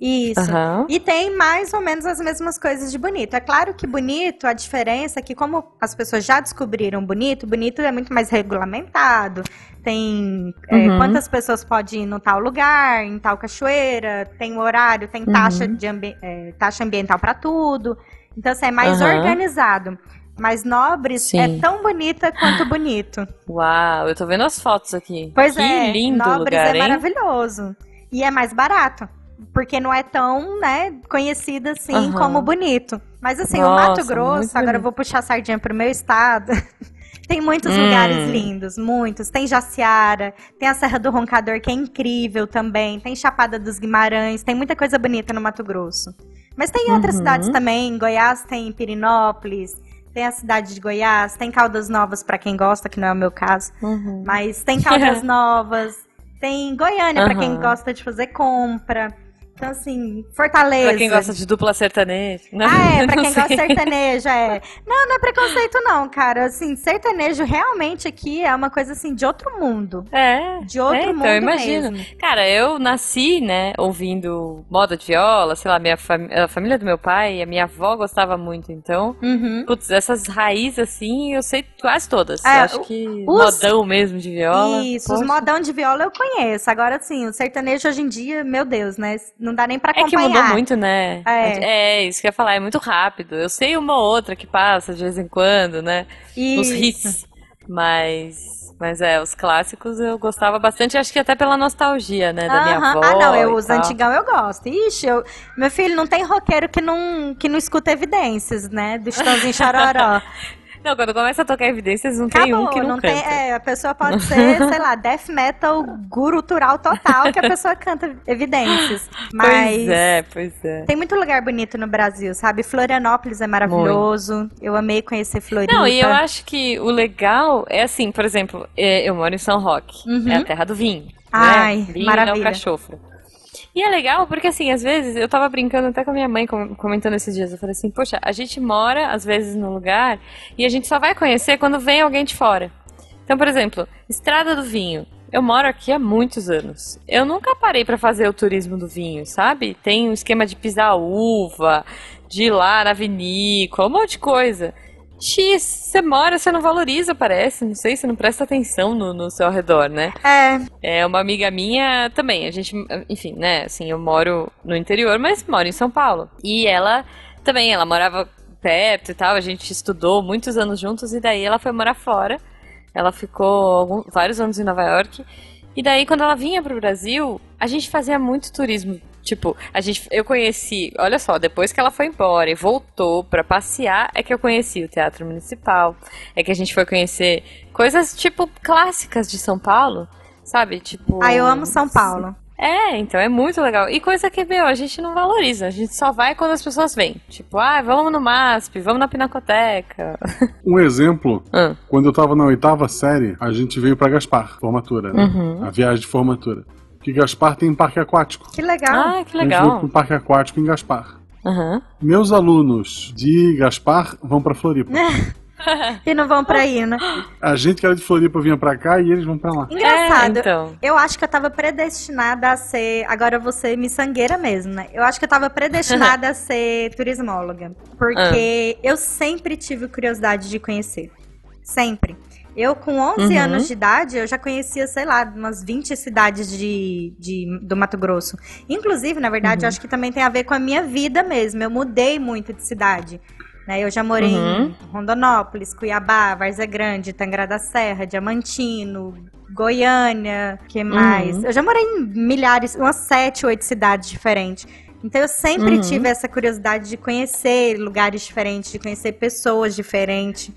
Speaker 3: Isso.
Speaker 2: Aham.
Speaker 3: E tem mais ou menos as mesmas coisas de bonito. É claro que bonito, a diferença é que, como as pessoas já descobriram bonito, bonito é muito mais regulamentado. Tem é,
Speaker 2: Uhum.
Speaker 3: quantas pessoas podem ir no tal lugar, em tal cachoeira, tem horário, tem taxa,
Speaker 2: Uhum.
Speaker 3: de ambi- é, taxa ambiental para tudo. Então, assim, é mais organizado. Mas Nobres
Speaker 2: Sim.
Speaker 3: é tão bonita quanto bonito.
Speaker 2: Uau, eu tô vendo as fotos aqui.
Speaker 3: Pois
Speaker 2: que
Speaker 3: é,
Speaker 2: lindo
Speaker 3: Nobres
Speaker 2: lugar,
Speaker 3: é
Speaker 2: hein?
Speaker 3: maravilhoso. E é mais barato. Porque não é tão, né, conhecida assim
Speaker 2: Aham.
Speaker 3: como bonito. Mas assim, o
Speaker 2: Nossa,
Speaker 3: Mato Grosso, agora eu vou puxar a sardinha pro meu estado. tem muitos
Speaker 2: Hum.
Speaker 3: lugares lindos, muitos. Tem Jaciara, tem a Serra do Roncador, que é incrível também. Tem Chapada dos Guimarães, tem muita coisa bonita no Mato Grosso. Mas tem outras
Speaker 2: Uhum.
Speaker 3: cidades também. Em Goiás tem Pirinópolis, tem a cidade de Goiás, tem Caldas Novas pra quem gosta, que não é o meu caso.
Speaker 2: Uhum.
Speaker 3: Mas tem Caldas Novas, tem Goiânia pra quem
Speaker 2: Aham.
Speaker 3: gosta de fazer compra. Então, assim, Fortaleza.
Speaker 2: Pra quem gosta de dupla sertaneja. né?
Speaker 3: Ah, é, pra quem gosta de sertanejo, é. Não, não é preconceito, não, cara. Assim, sertanejo realmente aqui é uma coisa assim de outro mundo.
Speaker 2: É.
Speaker 3: De outro
Speaker 2: é, então,
Speaker 3: mundo
Speaker 2: eu imagino.
Speaker 3: mesmo.
Speaker 2: Cara, eu nasci, né, ouvindo moda de viola, sei lá, minha a família do meu pai e a minha avó gostava muito, então,
Speaker 3: Uhum.
Speaker 2: putz, essas raízes assim, eu sei quase todas.
Speaker 3: É,
Speaker 2: eu acho que
Speaker 3: os-
Speaker 2: modão mesmo de viola.
Speaker 3: Isso,
Speaker 2: poxa.
Speaker 3: os modão de viola eu conheço. Agora, assim, o sertanejo hoje em dia, meu Deus, né? Não dá nem pra
Speaker 2: É que
Speaker 3: acompanhar.
Speaker 2: mudou muito, né?
Speaker 3: É.
Speaker 2: É, isso que eu ia falar, é muito rápido. Eu sei uma ou outra que passa de vez em quando, né? Os
Speaker 3: Isso.
Speaker 2: hits. Mas, mas é, os clássicos eu gostava bastante, acho que até pela nostalgia, né, da minha
Speaker 3: Aham.
Speaker 2: avó.
Speaker 3: Ah, não, eu, os
Speaker 2: tal.
Speaker 3: antigão eu gosto. Ixi, eu, meu filho não tem roqueiro que não, que não escuta evidências, né? Do Chitãozinho Chororó.
Speaker 2: Não, quando começa a tocar evidências, não tem
Speaker 3: Acabou,
Speaker 2: um que não,
Speaker 3: não
Speaker 2: canta.
Speaker 3: tem. É, a pessoa pode ser, sei lá, death metal gurutural total que a pessoa canta evidências. Mas
Speaker 2: Pois é, pois é.
Speaker 3: tem muito lugar bonito no Brasil, sabe? Florianópolis é maravilhoso. Eu amei conhecer Floripa.
Speaker 2: Não, e eu acho que o legal é assim, por exemplo, é, eu moro em São Roque,
Speaker 3: Uhum.
Speaker 2: é a terra do vinho.
Speaker 3: Ai,
Speaker 2: né? Vinho
Speaker 3: maravilha.
Speaker 2: é o. E é legal porque, assim, às vezes, eu tava brincando até com a minha mãe, com- comentando esses dias, eu falei assim, poxa, a gente mora, às vezes, num lugar e a gente só vai conhecer quando vem alguém de fora. Então, por exemplo, Estrada do Vinho. Eu moro aqui há muitos anos. Eu nunca parei pra fazer o turismo do vinho, sabe? Tem um esquema de pisar uva, de ir lá na vinícola, um monte de coisa. X, você mora, você não valoriza, parece. Não sei, você não presta atenção no, no seu redor, né?
Speaker 3: É,
Speaker 2: É uma amiga minha também. A gente, enfim, né? Assim, eu moro no interior, mas moro em São Paulo. E ela também, ela morava perto e tal. A gente estudou muitos anos juntos e daí ela foi morar fora. Ela ficou algum- vários anos em Nova York. E daí, quando ela vinha pro Brasil, a gente fazia muito turismo. Tipo, a gente, eu conheci, olha só, depois que ela foi embora e voltou pra passear, é que eu conheci o Teatro Municipal. É que a gente foi conhecer coisas, tipo, clássicas de São Paulo, sabe? Tipo.
Speaker 3: ah, eu amo São Paulo.
Speaker 2: É, então é muito legal. E coisa que, meu, a gente não valoriza. A gente só vai quando as pessoas vêm. Tipo, ah, vamos no MASP, vamos na Pinacoteca.
Speaker 1: Um exemplo,
Speaker 2: Ah,
Speaker 1: quando eu tava na oitava série, a gente veio pra Gaspar, formatura, né?
Speaker 2: Uhum.
Speaker 1: A viagem de formatura. Que Gaspar tem um parque aquático.
Speaker 3: Que legal.
Speaker 2: Ah, que legal.
Speaker 1: pro parque aquático em Gaspar.
Speaker 2: Aham.
Speaker 1: Meus alunos de Gaspar vão pra Floripa.
Speaker 3: E não vão pra aí, né?
Speaker 1: A gente que era de Floripa vinha pra cá e eles vão pra lá.
Speaker 3: Engraçado.
Speaker 2: É, então.
Speaker 3: Eu acho que eu tava predestinada a ser. Agora eu vou ser miçangueira mesmo, né? Eu acho que eu tava predestinada a ser turismóloga. Porque eu sempre tive curiosidade de conhecer. Sempre. Eu, com 11
Speaker 2: Uhum.
Speaker 3: anos de idade, eu já conhecia, sei lá, umas 20 cidades de, de- do Mato Grosso. Inclusive, na verdade,
Speaker 2: Uhum.
Speaker 3: eu acho que também tem a ver com a minha vida mesmo. Eu mudei muito de cidade. né? Eu já morei
Speaker 2: Uhum.
Speaker 3: em Rondonópolis, Cuiabá, Várzea Grande, Tangra da Serra, Diamantino, Goiânia, que
Speaker 2: Uhum.
Speaker 3: mais? Eu já morei em milhares, umas sete, oito cidades diferentes. Então eu sempre
Speaker 2: Uhum.
Speaker 3: tive essa curiosidade de conhecer lugares diferentes, de conhecer pessoas diferentes.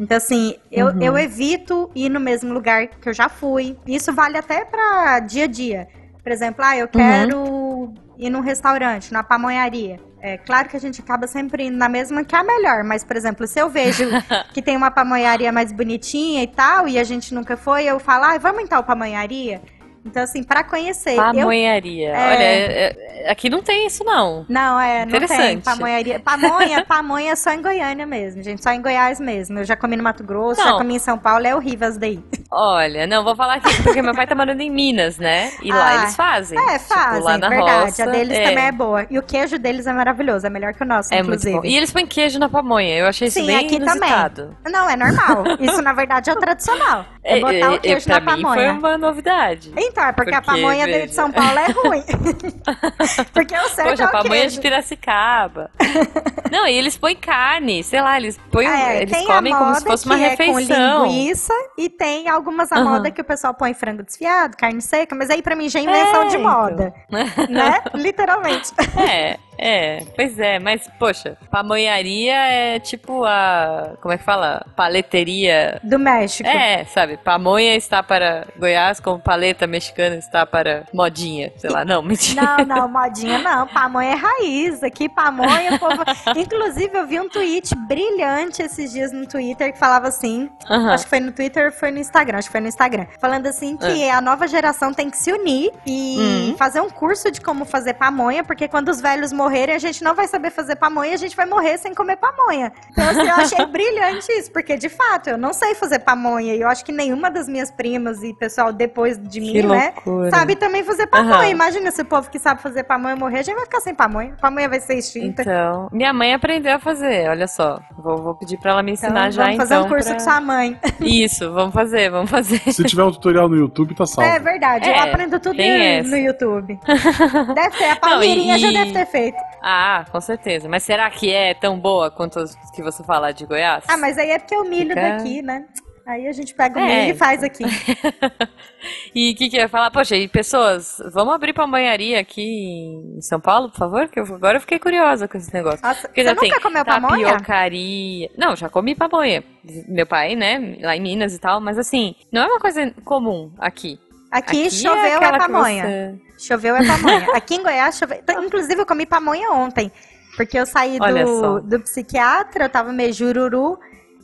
Speaker 3: Então, assim, eu,
Speaker 2: Uhum.
Speaker 3: eu evito ir no mesmo lugar que eu já fui. Isso vale até pra dia a dia. Por exemplo, ah, eu
Speaker 2: Uhum.
Speaker 3: quero ir num restaurante, na pamonharia. É claro que a gente acaba sempre indo na mesma que é a melhor, mas, por exemplo, se eu vejo que tem uma pamonharia mais bonitinha e tal, e a gente nunca foi, eu falo, ah, vamos em tal pamonharia? Então, assim, pra conhecer. Eu...
Speaker 2: Pamonharia.
Speaker 3: É.
Speaker 2: Olha, é- é- aqui não tem isso, não.
Speaker 3: Não, é, não tem
Speaker 2: Interessante.
Speaker 3: pamonharia. Pamonha, pamonha é só em Goiânia mesmo, gente. Só em Goiás mesmo. Eu já comi no Mato Grosso, já
Speaker 2: Não.
Speaker 3: comi em São Paulo, é horrível as daí.
Speaker 2: Olha, não, vou falar aqui porque meu pai tá morando em Minas, né? E lá
Speaker 3: Ah,
Speaker 2: eles fazem.
Speaker 3: É,
Speaker 2: Tipo,
Speaker 3: fazem,
Speaker 2: lá na
Speaker 3: verdade.
Speaker 2: roça,
Speaker 3: a deles
Speaker 2: é.
Speaker 3: também é boa. E o queijo deles é maravilhoso, é melhor que o nosso,
Speaker 2: É muito
Speaker 3: inclusive.
Speaker 2: bom. E eles põem queijo na pamonha. Eu achei isso
Speaker 3: Sim,
Speaker 2: bem
Speaker 3: aqui também.
Speaker 2: inusitado.
Speaker 3: Não, é normal. Isso, na verdade, é o tradicional. É botar o queijo na
Speaker 2: mim foi
Speaker 3: pamonha.
Speaker 2: uma novidade.
Speaker 3: Então, é porque, a
Speaker 2: Porque,
Speaker 3: pamonha de
Speaker 2: veja.
Speaker 3: São Paulo é ruim. porque o certo
Speaker 2: Poxa,
Speaker 3: é o
Speaker 2: pamonha
Speaker 3: queijo.
Speaker 2: de Piracicaba. Não, e eles põem carne, sei lá, eles põem.
Speaker 3: É,
Speaker 2: eles comem
Speaker 3: a
Speaker 2: como se fosse uma
Speaker 3: é
Speaker 2: refeição.
Speaker 3: com linguiça e tem algumas a
Speaker 2: Aham.
Speaker 3: moda que o pessoal põe frango desfiado, carne seca, mas aí pra mim já é invenção
Speaker 2: É,
Speaker 3: de
Speaker 2: então.
Speaker 3: moda, né? Literalmente.
Speaker 2: É, é, pois é, mas poxa, pamonharia é tipo a. Como é que fala? Paleteria.
Speaker 3: Do México.
Speaker 2: É, sabe? Pamonha está para Goiás, como paleta mexicana está para modinha. Sei lá, não, mentira.
Speaker 3: Não, não, modinha não. Pamonha é raiz. Aqui, pamonha, povo. Inclusive, eu vi um tweet brilhante esses dias no Twitter que falava assim. Acho que foi no Twitter ou foi no Instagram. Acho que foi no Instagram. Falando assim que a nova geração tem que se unir e
Speaker 2: Hum.
Speaker 3: fazer um curso de como fazer pamonha, porque quando os velhos morrerem, a gente não vai saber fazer pamonha a gente vai morrer sem comer pamonha. Então, assim, eu achei brilhante isso, porque de fato eu não sei fazer pamonha e eu acho que nenhuma das minhas primas e pessoal depois de mim,
Speaker 2: Que
Speaker 3: né?
Speaker 2: loucura.
Speaker 3: Sabe também fazer pamonha.
Speaker 2: Aham.
Speaker 3: Imagina se o povo que sabe fazer pamonha morrer, a gente vai ficar sem pamonha. Pamonha vai ser extinta.
Speaker 2: Então, minha mãe aprendeu a fazer, olha só. Vou, vou pedir pra ela me
Speaker 3: Então,
Speaker 2: ensinar já
Speaker 3: vamos fazer
Speaker 2: então.
Speaker 3: um curso
Speaker 2: pra-
Speaker 3: com sua mãe.
Speaker 2: Isso, vamos fazer, vamos fazer.
Speaker 1: Se tiver um tutorial no YouTube, tá salvo.
Speaker 3: É verdade, eu
Speaker 2: É,
Speaker 3: aprendo tudo
Speaker 2: essa.
Speaker 3: no YouTube. Deve ter, a Palmeirinha
Speaker 2: e-
Speaker 3: já deve ter feito.
Speaker 2: Ah, com certeza. Mas será que é tão boa quanto as que você fala de Goiás?
Speaker 3: Ah, mas aí é porque é o milho
Speaker 2: Fica-
Speaker 3: daqui, né? Aí a gente pega o
Speaker 2: É,
Speaker 3: milho e faz aqui.
Speaker 2: E o que, que eu ia falar? Poxa, e pessoas, vamos abrir pamonharia aqui em São Paulo, por favor? Que eu, agora eu fiquei curiosa com esse negócio.
Speaker 3: Nossa,
Speaker 2: Porque
Speaker 3: você nunca comeu pamonha?
Speaker 2: tapiocaria. Não, já comi pamonha. Meu pai, né, lá em Minas e tal, mas assim, não é uma coisa comum aqui.
Speaker 3: Aqui,
Speaker 2: Aqui
Speaker 3: choveu é,
Speaker 2: que
Speaker 3: pamonha.
Speaker 2: você-
Speaker 3: Choveu é pamonha. Aqui em Goiás choveu. Então, Inclusive, eu comi pamonha ontem. Porque eu saí do, do psiquiatra, eu tava meio jururu.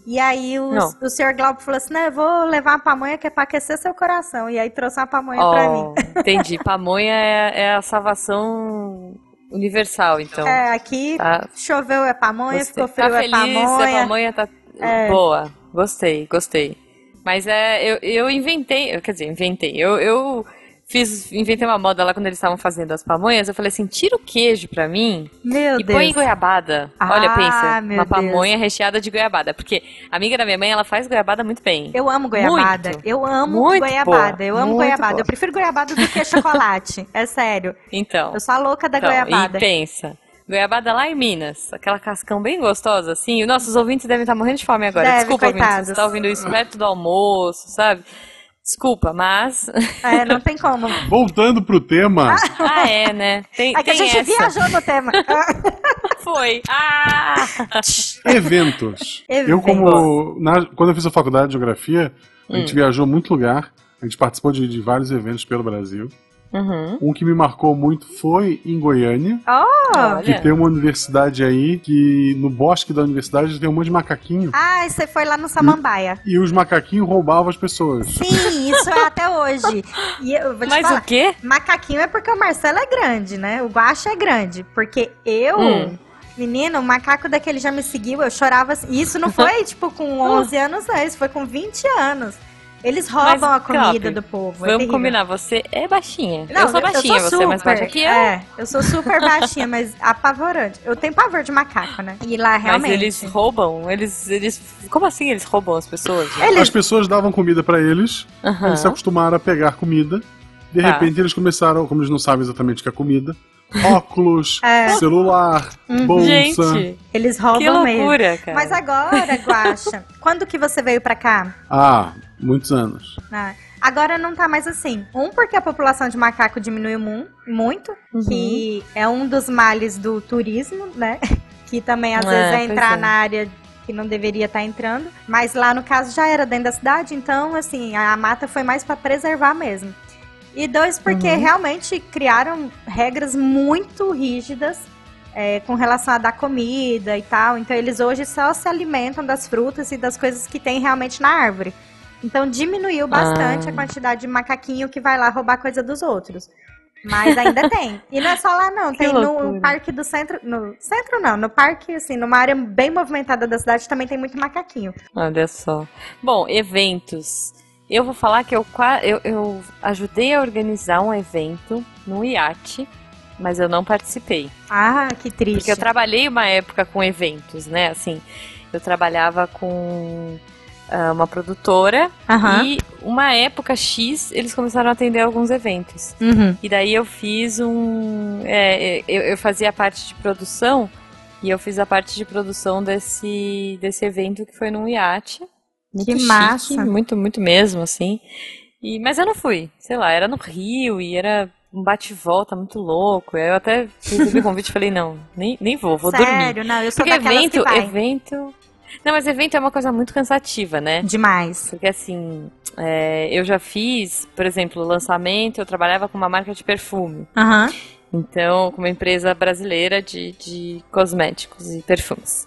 Speaker 3: E aí o,
Speaker 2: Não.
Speaker 3: o senhor Glauco falou assim: não, eu vou levar uma pamonha que é pra aquecer seu coração. E aí trouxe uma pamonha pra mim.
Speaker 2: Oh, entendi. Pamonha é, é a salvação universal, então.
Speaker 3: É, aqui
Speaker 2: Tá.
Speaker 3: choveu é pamonha,
Speaker 2: Gostei.
Speaker 3: ficou frio
Speaker 2: tá
Speaker 3: é
Speaker 2: feliz,
Speaker 3: pamonha.
Speaker 2: a pamonha tá
Speaker 3: É.
Speaker 2: boa. Gostei, gostei. Mas é, eu, eu inventei, quer dizer, inventei. Eu, eu fiz, inventei uma moda lá quando eles estavam fazendo as pamonhas. Eu falei assim: tira o queijo pra mim
Speaker 3: Meu
Speaker 2: e
Speaker 3: Deus.
Speaker 2: põe goiabada.
Speaker 3: Ah,
Speaker 2: Olha, pensa, uma
Speaker 3: Deus.
Speaker 2: pamonha recheada de goiabada. Porque a amiga da minha mãe, ela faz goiabada muito bem.
Speaker 3: Eu amo goiabada.
Speaker 2: Muito.
Speaker 3: Eu amo
Speaker 2: Muito
Speaker 3: goiabada. Eu amo
Speaker 2: Muito
Speaker 3: goiabada. Eu prefiro goiabada do que chocolate. É sério.
Speaker 2: Então.
Speaker 3: Eu sou a louca da
Speaker 2: Então,
Speaker 3: goiabada.
Speaker 2: E pensa. Goiabada lá em Minas, aquela cascão bem gostosa, assim. Os nossos ouvintes devem estar morrendo de fome agora.
Speaker 3: Deve,
Speaker 2: Desculpa, ouvintes,
Speaker 3: coitados.
Speaker 2: você está ouvindo isso perto do almoço, sabe? Desculpa, mas.
Speaker 3: É, não tem como.
Speaker 1: Voltando pro tema,
Speaker 2: ah, é, né? Tem,
Speaker 3: É que a gente
Speaker 2: essa.
Speaker 3: viajou no tema.
Speaker 2: Foi. Ah!
Speaker 1: eventos. Eu, como. na- quando eu fiz a faculdade de geografia, a gente viajou muito lugar. A gente participou de, de vários eventos pelo Brasil.
Speaker 2: Uhum.
Speaker 1: Um que me marcou muito foi em Goiânia.
Speaker 3: Oh!
Speaker 1: Que
Speaker 2: Olha.
Speaker 1: tem uma universidade aí que no bosque da universidade tem um monte de macaquinho.
Speaker 3: Ah, você foi lá no Samambaia.
Speaker 1: E os macaquinhos roubavam as pessoas.
Speaker 3: Sim, isso é até hoje. E eu vou te
Speaker 2: Mas
Speaker 3: falar.
Speaker 2: o quê?
Speaker 3: Macaquinho é porque o Marcelo é grande, né? O Guaxa é grande. Porque eu,
Speaker 2: Hum.
Speaker 3: menino, o macaco daquele já me seguiu, eu chorava assim. E isso não foi, tipo, com 11 anos, não. Isso foi com 20 anos. Eles roubam Mas, a comida do povo.
Speaker 2: É vamos é combinar, você é baixinha. Não, eu sou baixinha, eu sou super, você é mais baixa que eu.
Speaker 3: É, eu sou super baixinha, mas apavorante. Eu tenho pavor de macaco, né? E lá realmente.
Speaker 2: Mas eles roubam, eles. eles como assim eles roubam as pessoas?
Speaker 1: Eles... As pessoas davam comida para eles, uhum. eles se acostumaram a pegar comida. De tá. repente eles começaram, como eles não sabem exatamente o que é comida, óculos, é. celular, uhum. bolsa. Gente,
Speaker 3: eles roubam que loucura, mesmo. Cara. Mas agora, Guaxa, quando que você veio pra cá?
Speaker 1: Ah, muitos anos.
Speaker 3: Ah. Agora não tá mais assim. Um, porque a população de macaco diminuiu mu muito, uhum. que é um dos males do turismo, né? Que também às é, vezes é entrar é. na área que não deveria estar tá entrando. Mas lá no caso já era dentro da cidade, então assim, a mata foi mais para preservar mesmo. E dois, porque uhum. realmente criaram regras muito rígidas é, com relação a dar comida e tal. Então eles hoje só se alimentam das frutas e das coisas que tem realmente na árvore. Então diminuiu bastante ah. a quantidade de macaquinho que vai lá roubar coisa dos outros. Mas ainda tem. E não é só lá, não. Que tem loucura. no parque do centro. No centro não, no parque, assim, numa área bem movimentada da cidade também tem muito macaquinho.
Speaker 2: Olha só. Bom, eventos. Eu vou falar que eu, eu, eu ajudei a organizar um evento no iate, mas eu não participei.
Speaker 3: Ah, que triste.
Speaker 2: Porque eu trabalhei uma época com eventos, né? Assim, eu trabalhava com uh, uma produtora uhum. e uma época X eles começaram a atender alguns eventos. Uhum. E daí eu fiz um. É, eu, eu fazia a parte de produção e eu fiz a parte de produção desse, desse evento que foi num iate. Muito que chique, massa. Muito, muito mesmo, assim. E, mas eu não fui, sei lá, era no Rio e era um bate-volta muito louco. Eu até recebi o convite e falei, não, nem, nem vou, vou
Speaker 3: Sério?
Speaker 2: dormir.
Speaker 3: Sério, não, eu sou Porque evento,
Speaker 2: que evento. Não, mas evento é uma coisa muito cansativa, né?
Speaker 3: Demais.
Speaker 2: Porque assim, é, eu já fiz, por exemplo, lançamento, eu trabalhava com uma marca de perfume. Uhum. Então, com uma empresa brasileira de, de cosméticos e perfumes.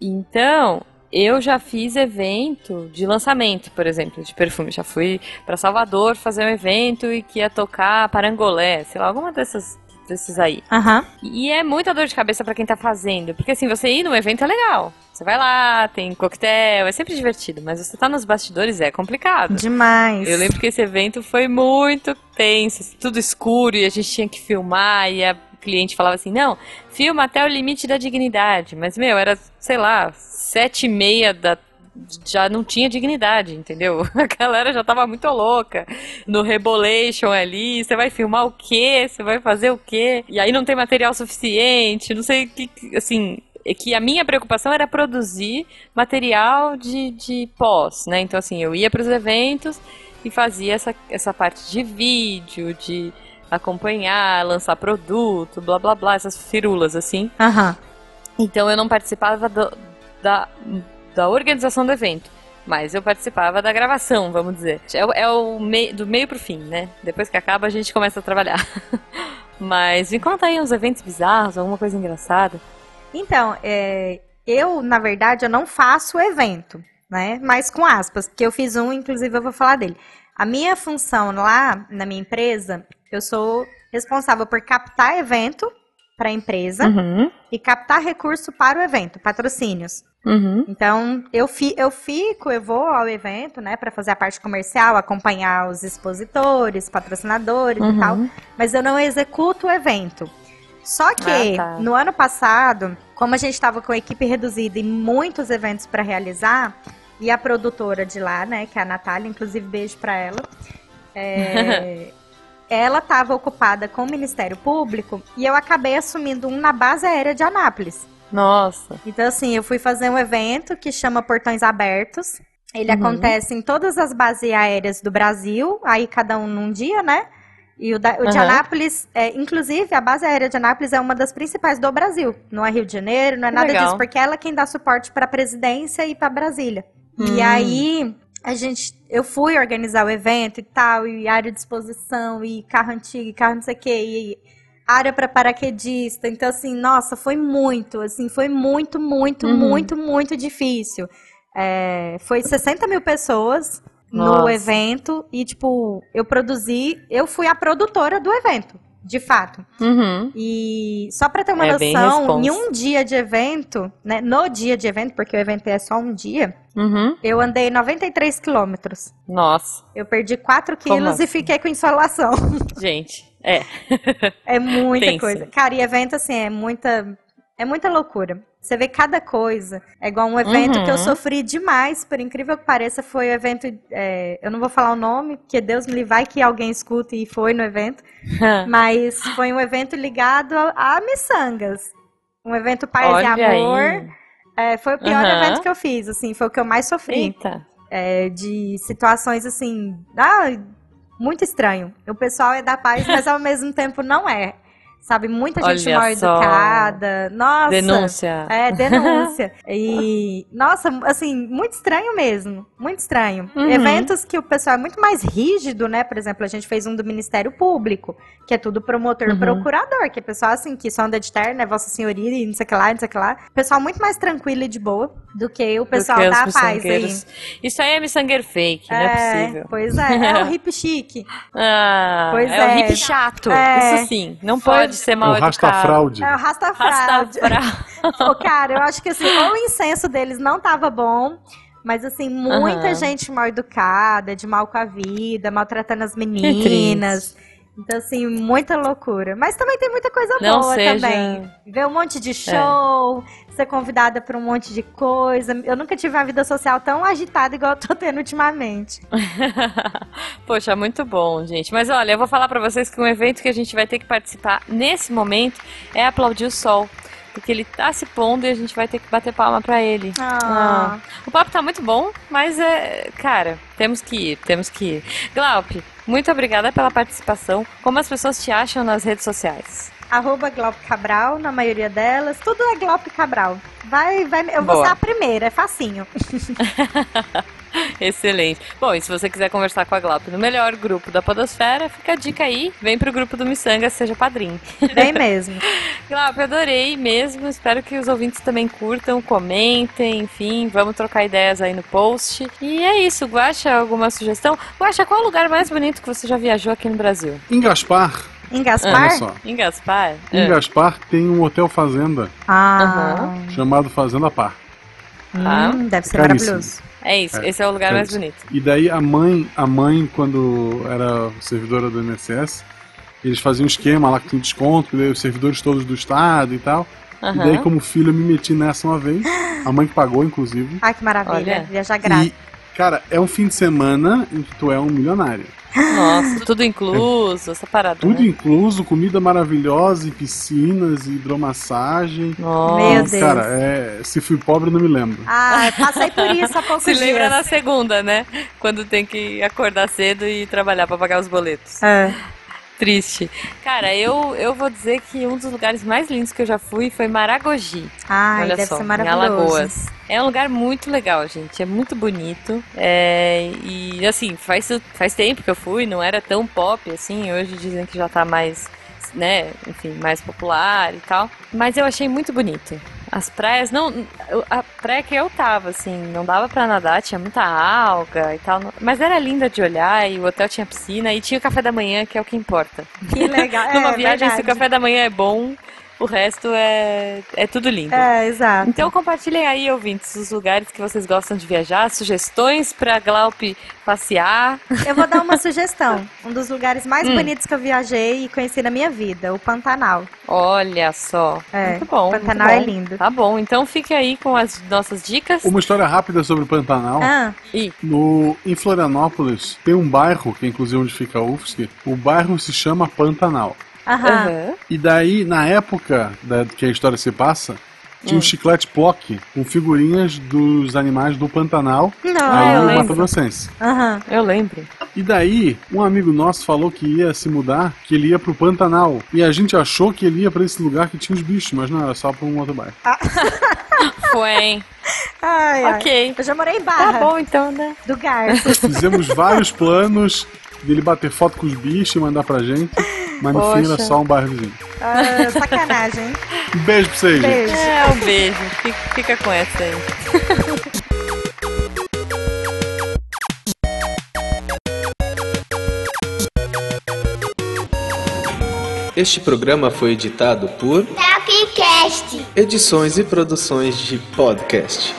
Speaker 2: Então, eu já fiz evento de lançamento, por exemplo, de perfume. Já fui para Salvador fazer um evento e que ia tocar Parangolé, sei lá, alguma dessas desses aí. Uhum. E é muita dor de cabeça para quem tá fazendo, porque assim, você ir num evento é legal. Você vai lá, tem coquetel, é sempre divertido, mas você tá nos bastidores é complicado.
Speaker 3: Demais.
Speaker 2: Eu lembro que esse evento foi muito tenso, tudo escuro e a gente tinha que filmar e a cliente falava assim, não, filma até o limite da dignidade. Mas, meu, era, sei lá, sete e meia da já não tinha dignidade, entendeu? A galera já tava muito louca no Rebolation ali. Você vai filmar o quê? Você vai fazer o quê? E aí não tem material suficiente, não sei que, assim. É que a minha preocupação era produzir material de, de pós, né? Então, assim, eu ia para os eventos e fazia essa, essa parte de vídeo, de acompanhar, lançar produto, blá blá blá, essas firulas assim. Uhum. Então eu não participava do, da, da organização do evento. Mas eu participava da gravação, vamos dizer. É, é o mei, do meio pro fim, né? Depois que acaba, a gente começa a trabalhar. Mas me conta aí uns eventos bizarros, alguma coisa engraçada.
Speaker 3: Então, é, eu, na verdade, eu não faço evento, né? Mas com aspas, porque eu fiz um, inclusive eu vou falar dele. A minha função lá na minha empresa, eu sou responsável por captar evento para a empresa uhum. e captar recurso para o evento, patrocínios. Uhum. Então, eu, fi, eu fico, eu vou ao evento, né, para fazer a parte comercial, acompanhar os expositores, patrocinadores uhum. e tal, mas eu não executo o evento. Só que, ah, tá. no ano passado, como a gente estava com a equipe reduzida e muitos eventos para realizar, e a produtora de lá, né, que é a Natália, inclusive beijo para ela, é, ela estava ocupada com o Ministério Público e eu acabei assumindo um na base aérea de Anápolis.
Speaker 2: Nossa.
Speaker 3: Então, assim, eu fui fazer um evento que chama Portões Abertos. Ele uhum. acontece em todas as bases aéreas do Brasil, aí cada um num dia, né? E o, da, o uhum. de Anápolis, é, inclusive, a base aérea de Anápolis é uma das principais do Brasil. Não é Rio de Janeiro, não é nada Legal. disso, porque é ela quem dá suporte para a presidência e para Brasília. Hum. E aí, a gente, eu fui organizar o evento e tal, e área de exposição, e carro antigo, e carro não sei o quê, e área para paraquedista. Então, assim, nossa, foi muito, assim, foi muito, muito, uhum. muito, muito difícil. É, foi 60 mil pessoas nossa. no evento e, tipo, eu produzi, eu fui a produtora do evento. De fato.
Speaker 2: Uhum.
Speaker 3: E só para ter uma é noção, em um dia de evento, né, no dia de evento, porque o evento é só um dia, uhum. eu andei 93 quilômetros.
Speaker 2: Nossa.
Speaker 3: Eu perdi 4 quilos assim? e fiquei com insolação.
Speaker 2: Gente, é.
Speaker 3: é muita coisa. Cara, e evento, assim, é muita é muita loucura. Você vê cada coisa. É igual um evento uhum. que eu uhum. sofri demais, por incrível que pareça, foi o evento. É, eu não vou falar o nome, porque Deus me vai que alguém escute e foi no evento. mas foi um evento ligado a, a miçangas. Um evento paz Olha e amor. É, foi o pior uhum. evento que eu fiz, assim, foi o que eu mais sofri. É, de situações assim. Ah, muito estranho. O pessoal é da paz, mas ao mesmo tempo não é sabe? Muita gente Olha mal educada. Nossa.
Speaker 2: Denúncia.
Speaker 3: É, denúncia. e, nossa, assim, muito estranho mesmo. Muito estranho. Uhum. Eventos que o pessoal é muito mais rígido, né? Por exemplo, a gente fez um do Ministério Público, que é tudo promotor uhum. procurador, que é pessoal assim, que só anda de terno, é Vossa Senhoria e não sei o que lá, não sei o que lá. Pessoal muito mais tranquilo e de boa do que o pessoal que da paz aí.
Speaker 2: Isso aí é miçangueiro fake, é, não é possível.
Speaker 3: Pois é, é o hip chique.
Speaker 2: Ah, pois é, é. o hip chato. É. Isso sim, não pode pode ser mal o educado.
Speaker 1: Rastafraude.
Speaker 3: É o rastafraude. Rastafraude. cara, eu acho que assim, o incenso deles não tava bom, mas assim, muita uhum. gente mal educada, de mal com a vida, maltratando as meninas. Então, assim, muita loucura. Mas também tem muita coisa não boa seja... também. Ver um monte de é. show, é. Ser convidada para um monte de coisa. Eu nunca tive uma vida social tão agitada igual eu tô tendo ultimamente.
Speaker 2: Poxa, muito bom, gente. Mas olha, eu vou falar para vocês que um evento que a gente vai ter que participar nesse momento é aplaudir o sol porque ele tá se pondo e a gente vai ter que bater palma para ele.
Speaker 3: Ah.
Speaker 2: Ah. O papo tá muito bom, mas é, cara, temos que ir, temos que ir. Glaup, muito obrigada pela participação. Como as pessoas te acham nas redes sociais?
Speaker 3: Arroba Glaup Cabral, na maioria delas. Tudo é Glaup Cabral. Vai, vai, eu vou Boa. ser a primeira, é facinho.
Speaker 2: Excelente. Bom, e se você quiser conversar com a Glaup no melhor grupo da Podosfera, fica a dica aí. Vem pro grupo do Missanga, seja padrinho.
Speaker 3: Vem mesmo.
Speaker 2: Glaup, adorei mesmo. Espero que os ouvintes também curtam, comentem, enfim, vamos trocar ideias aí no post. E é isso. Guaxa, alguma sugestão? Guaxa, qual é o lugar mais bonito que você já viajou aqui no Brasil?
Speaker 1: Em Gaspar.
Speaker 3: Em Gaspar?
Speaker 2: Em Gaspar?
Speaker 1: Em é. Gaspar tem um hotel fazenda.
Speaker 3: Ah.
Speaker 1: Chamado Fazenda Par.
Speaker 3: Hum, deve ser Caríssimo. maravilhoso.
Speaker 2: É isso, é, esse é o lugar é mais bonito.
Speaker 1: E daí a mãe, a mãe, quando era servidora do INSS, eles faziam um esquema lá que tinha desconto, daí os servidores todos do estado e tal. Uhum. E daí, como filho, eu me meti nessa uma vez. A mãe que pagou, inclusive.
Speaker 3: Ai, que maravilha. Olha. Viajar grátis.
Speaker 1: Cara, é um fim de semana em que tu é um milionário.
Speaker 2: Nossa, tudo incluso, essa parada.
Speaker 1: Tudo
Speaker 2: né?
Speaker 1: incluso, comida maravilhosa, e piscinas, e hidromassagem.
Speaker 3: Nossa. Meu Deus.
Speaker 1: Cara, é, se fui pobre, não me lembro.
Speaker 3: Ah, passei por isso há poucos
Speaker 2: se
Speaker 3: dias.
Speaker 2: Se lembra na segunda, né? Quando tem que acordar cedo e trabalhar para pagar os boletos.
Speaker 3: É
Speaker 2: triste. Cara, eu, eu vou dizer que um dos lugares mais lindos que eu já fui foi Maragogi.
Speaker 3: Olha deve só, ser maravilhoso. Em Alagoas.
Speaker 2: É um lugar muito legal, gente. É muito bonito. É, e assim, faz, faz tempo que eu fui, não era tão pop assim. Hoje dizem que já tá mais, né, enfim, mais popular e tal. Mas eu achei muito bonito. As praias, não. A praia que eu tava, assim, não dava pra nadar, tinha muita alga e tal. Mas era linda de olhar e o hotel tinha piscina e tinha o café da manhã, que é o que importa.
Speaker 3: Que legal.
Speaker 2: Numa é, viagem, verdade. se o café da manhã é bom, o resto é, é tudo lindo.
Speaker 3: É, exato.
Speaker 2: Então compartilhem aí, ouvintes, os lugares que vocês gostam de viajar, sugestões para Glaup passear.
Speaker 3: Eu vou dar uma sugestão. Um dos lugares mais hum. bonitos que eu viajei e conheci na minha vida, o Pantanal.
Speaker 2: Olha só. É, muito bom.
Speaker 3: O Pantanal
Speaker 2: bom.
Speaker 3: é lindo.
Speaker 2: Tá bom, então fique aí com as nossas dicas.
Speaker 1: Uma história rápida sobre o Pantanal.
Speaker 3: Ah.
Speaker 2: E?
Speaker 1: No, em Florianópolis tem um bairro, que é inclusive onde fica a UFSC, o bairro se chama Pantanal.
Speaker 3: Uhum.
Speaker 1: E daí, na época da, que a história se passa, tinha hum. um chiclete Plock com figurinhas dos animais do Pantanal
Speaker 3: Não,
Speaker 1: aí
Speaker 3: no
Speaker 1: Mato Grossense.
Speaker 3: Uhum.
Speaker 2: Eu lembro.
Speaker 1: E daí, um amigo nosso falou que ia se mudar, que ele ia pro Pantanal. E a gente achou que ele ia para esse lugar que tinha os bichos, mas não, era só pra um outro bairro. Ah.
Speaker 2: Foi, hein?
Speaker 3: Ai,
Speaker 2: ok.
Speaker 3: Ai. Eu já morei em Barra.
Speaker 2: Tá bom, então, né?
Speaker 3: Do Garço.
Speaker 1: Fizemos vários planos dele bater foto com os bichos e mandar pra gente. Mas no Poxa. fim era só um bairrozinho.
Speaker 3: Ah, sacanagem.
Speaker 1: um beijo pra vocês.
Speaker 3: Beijo.
Speaker 2: É, um beijo. Fica, fica com essa aí.
Speaker 4: Este programa foi editado por
Speaker 5: Tapcast.
Speaker 4: Edições e Produções de Podcast.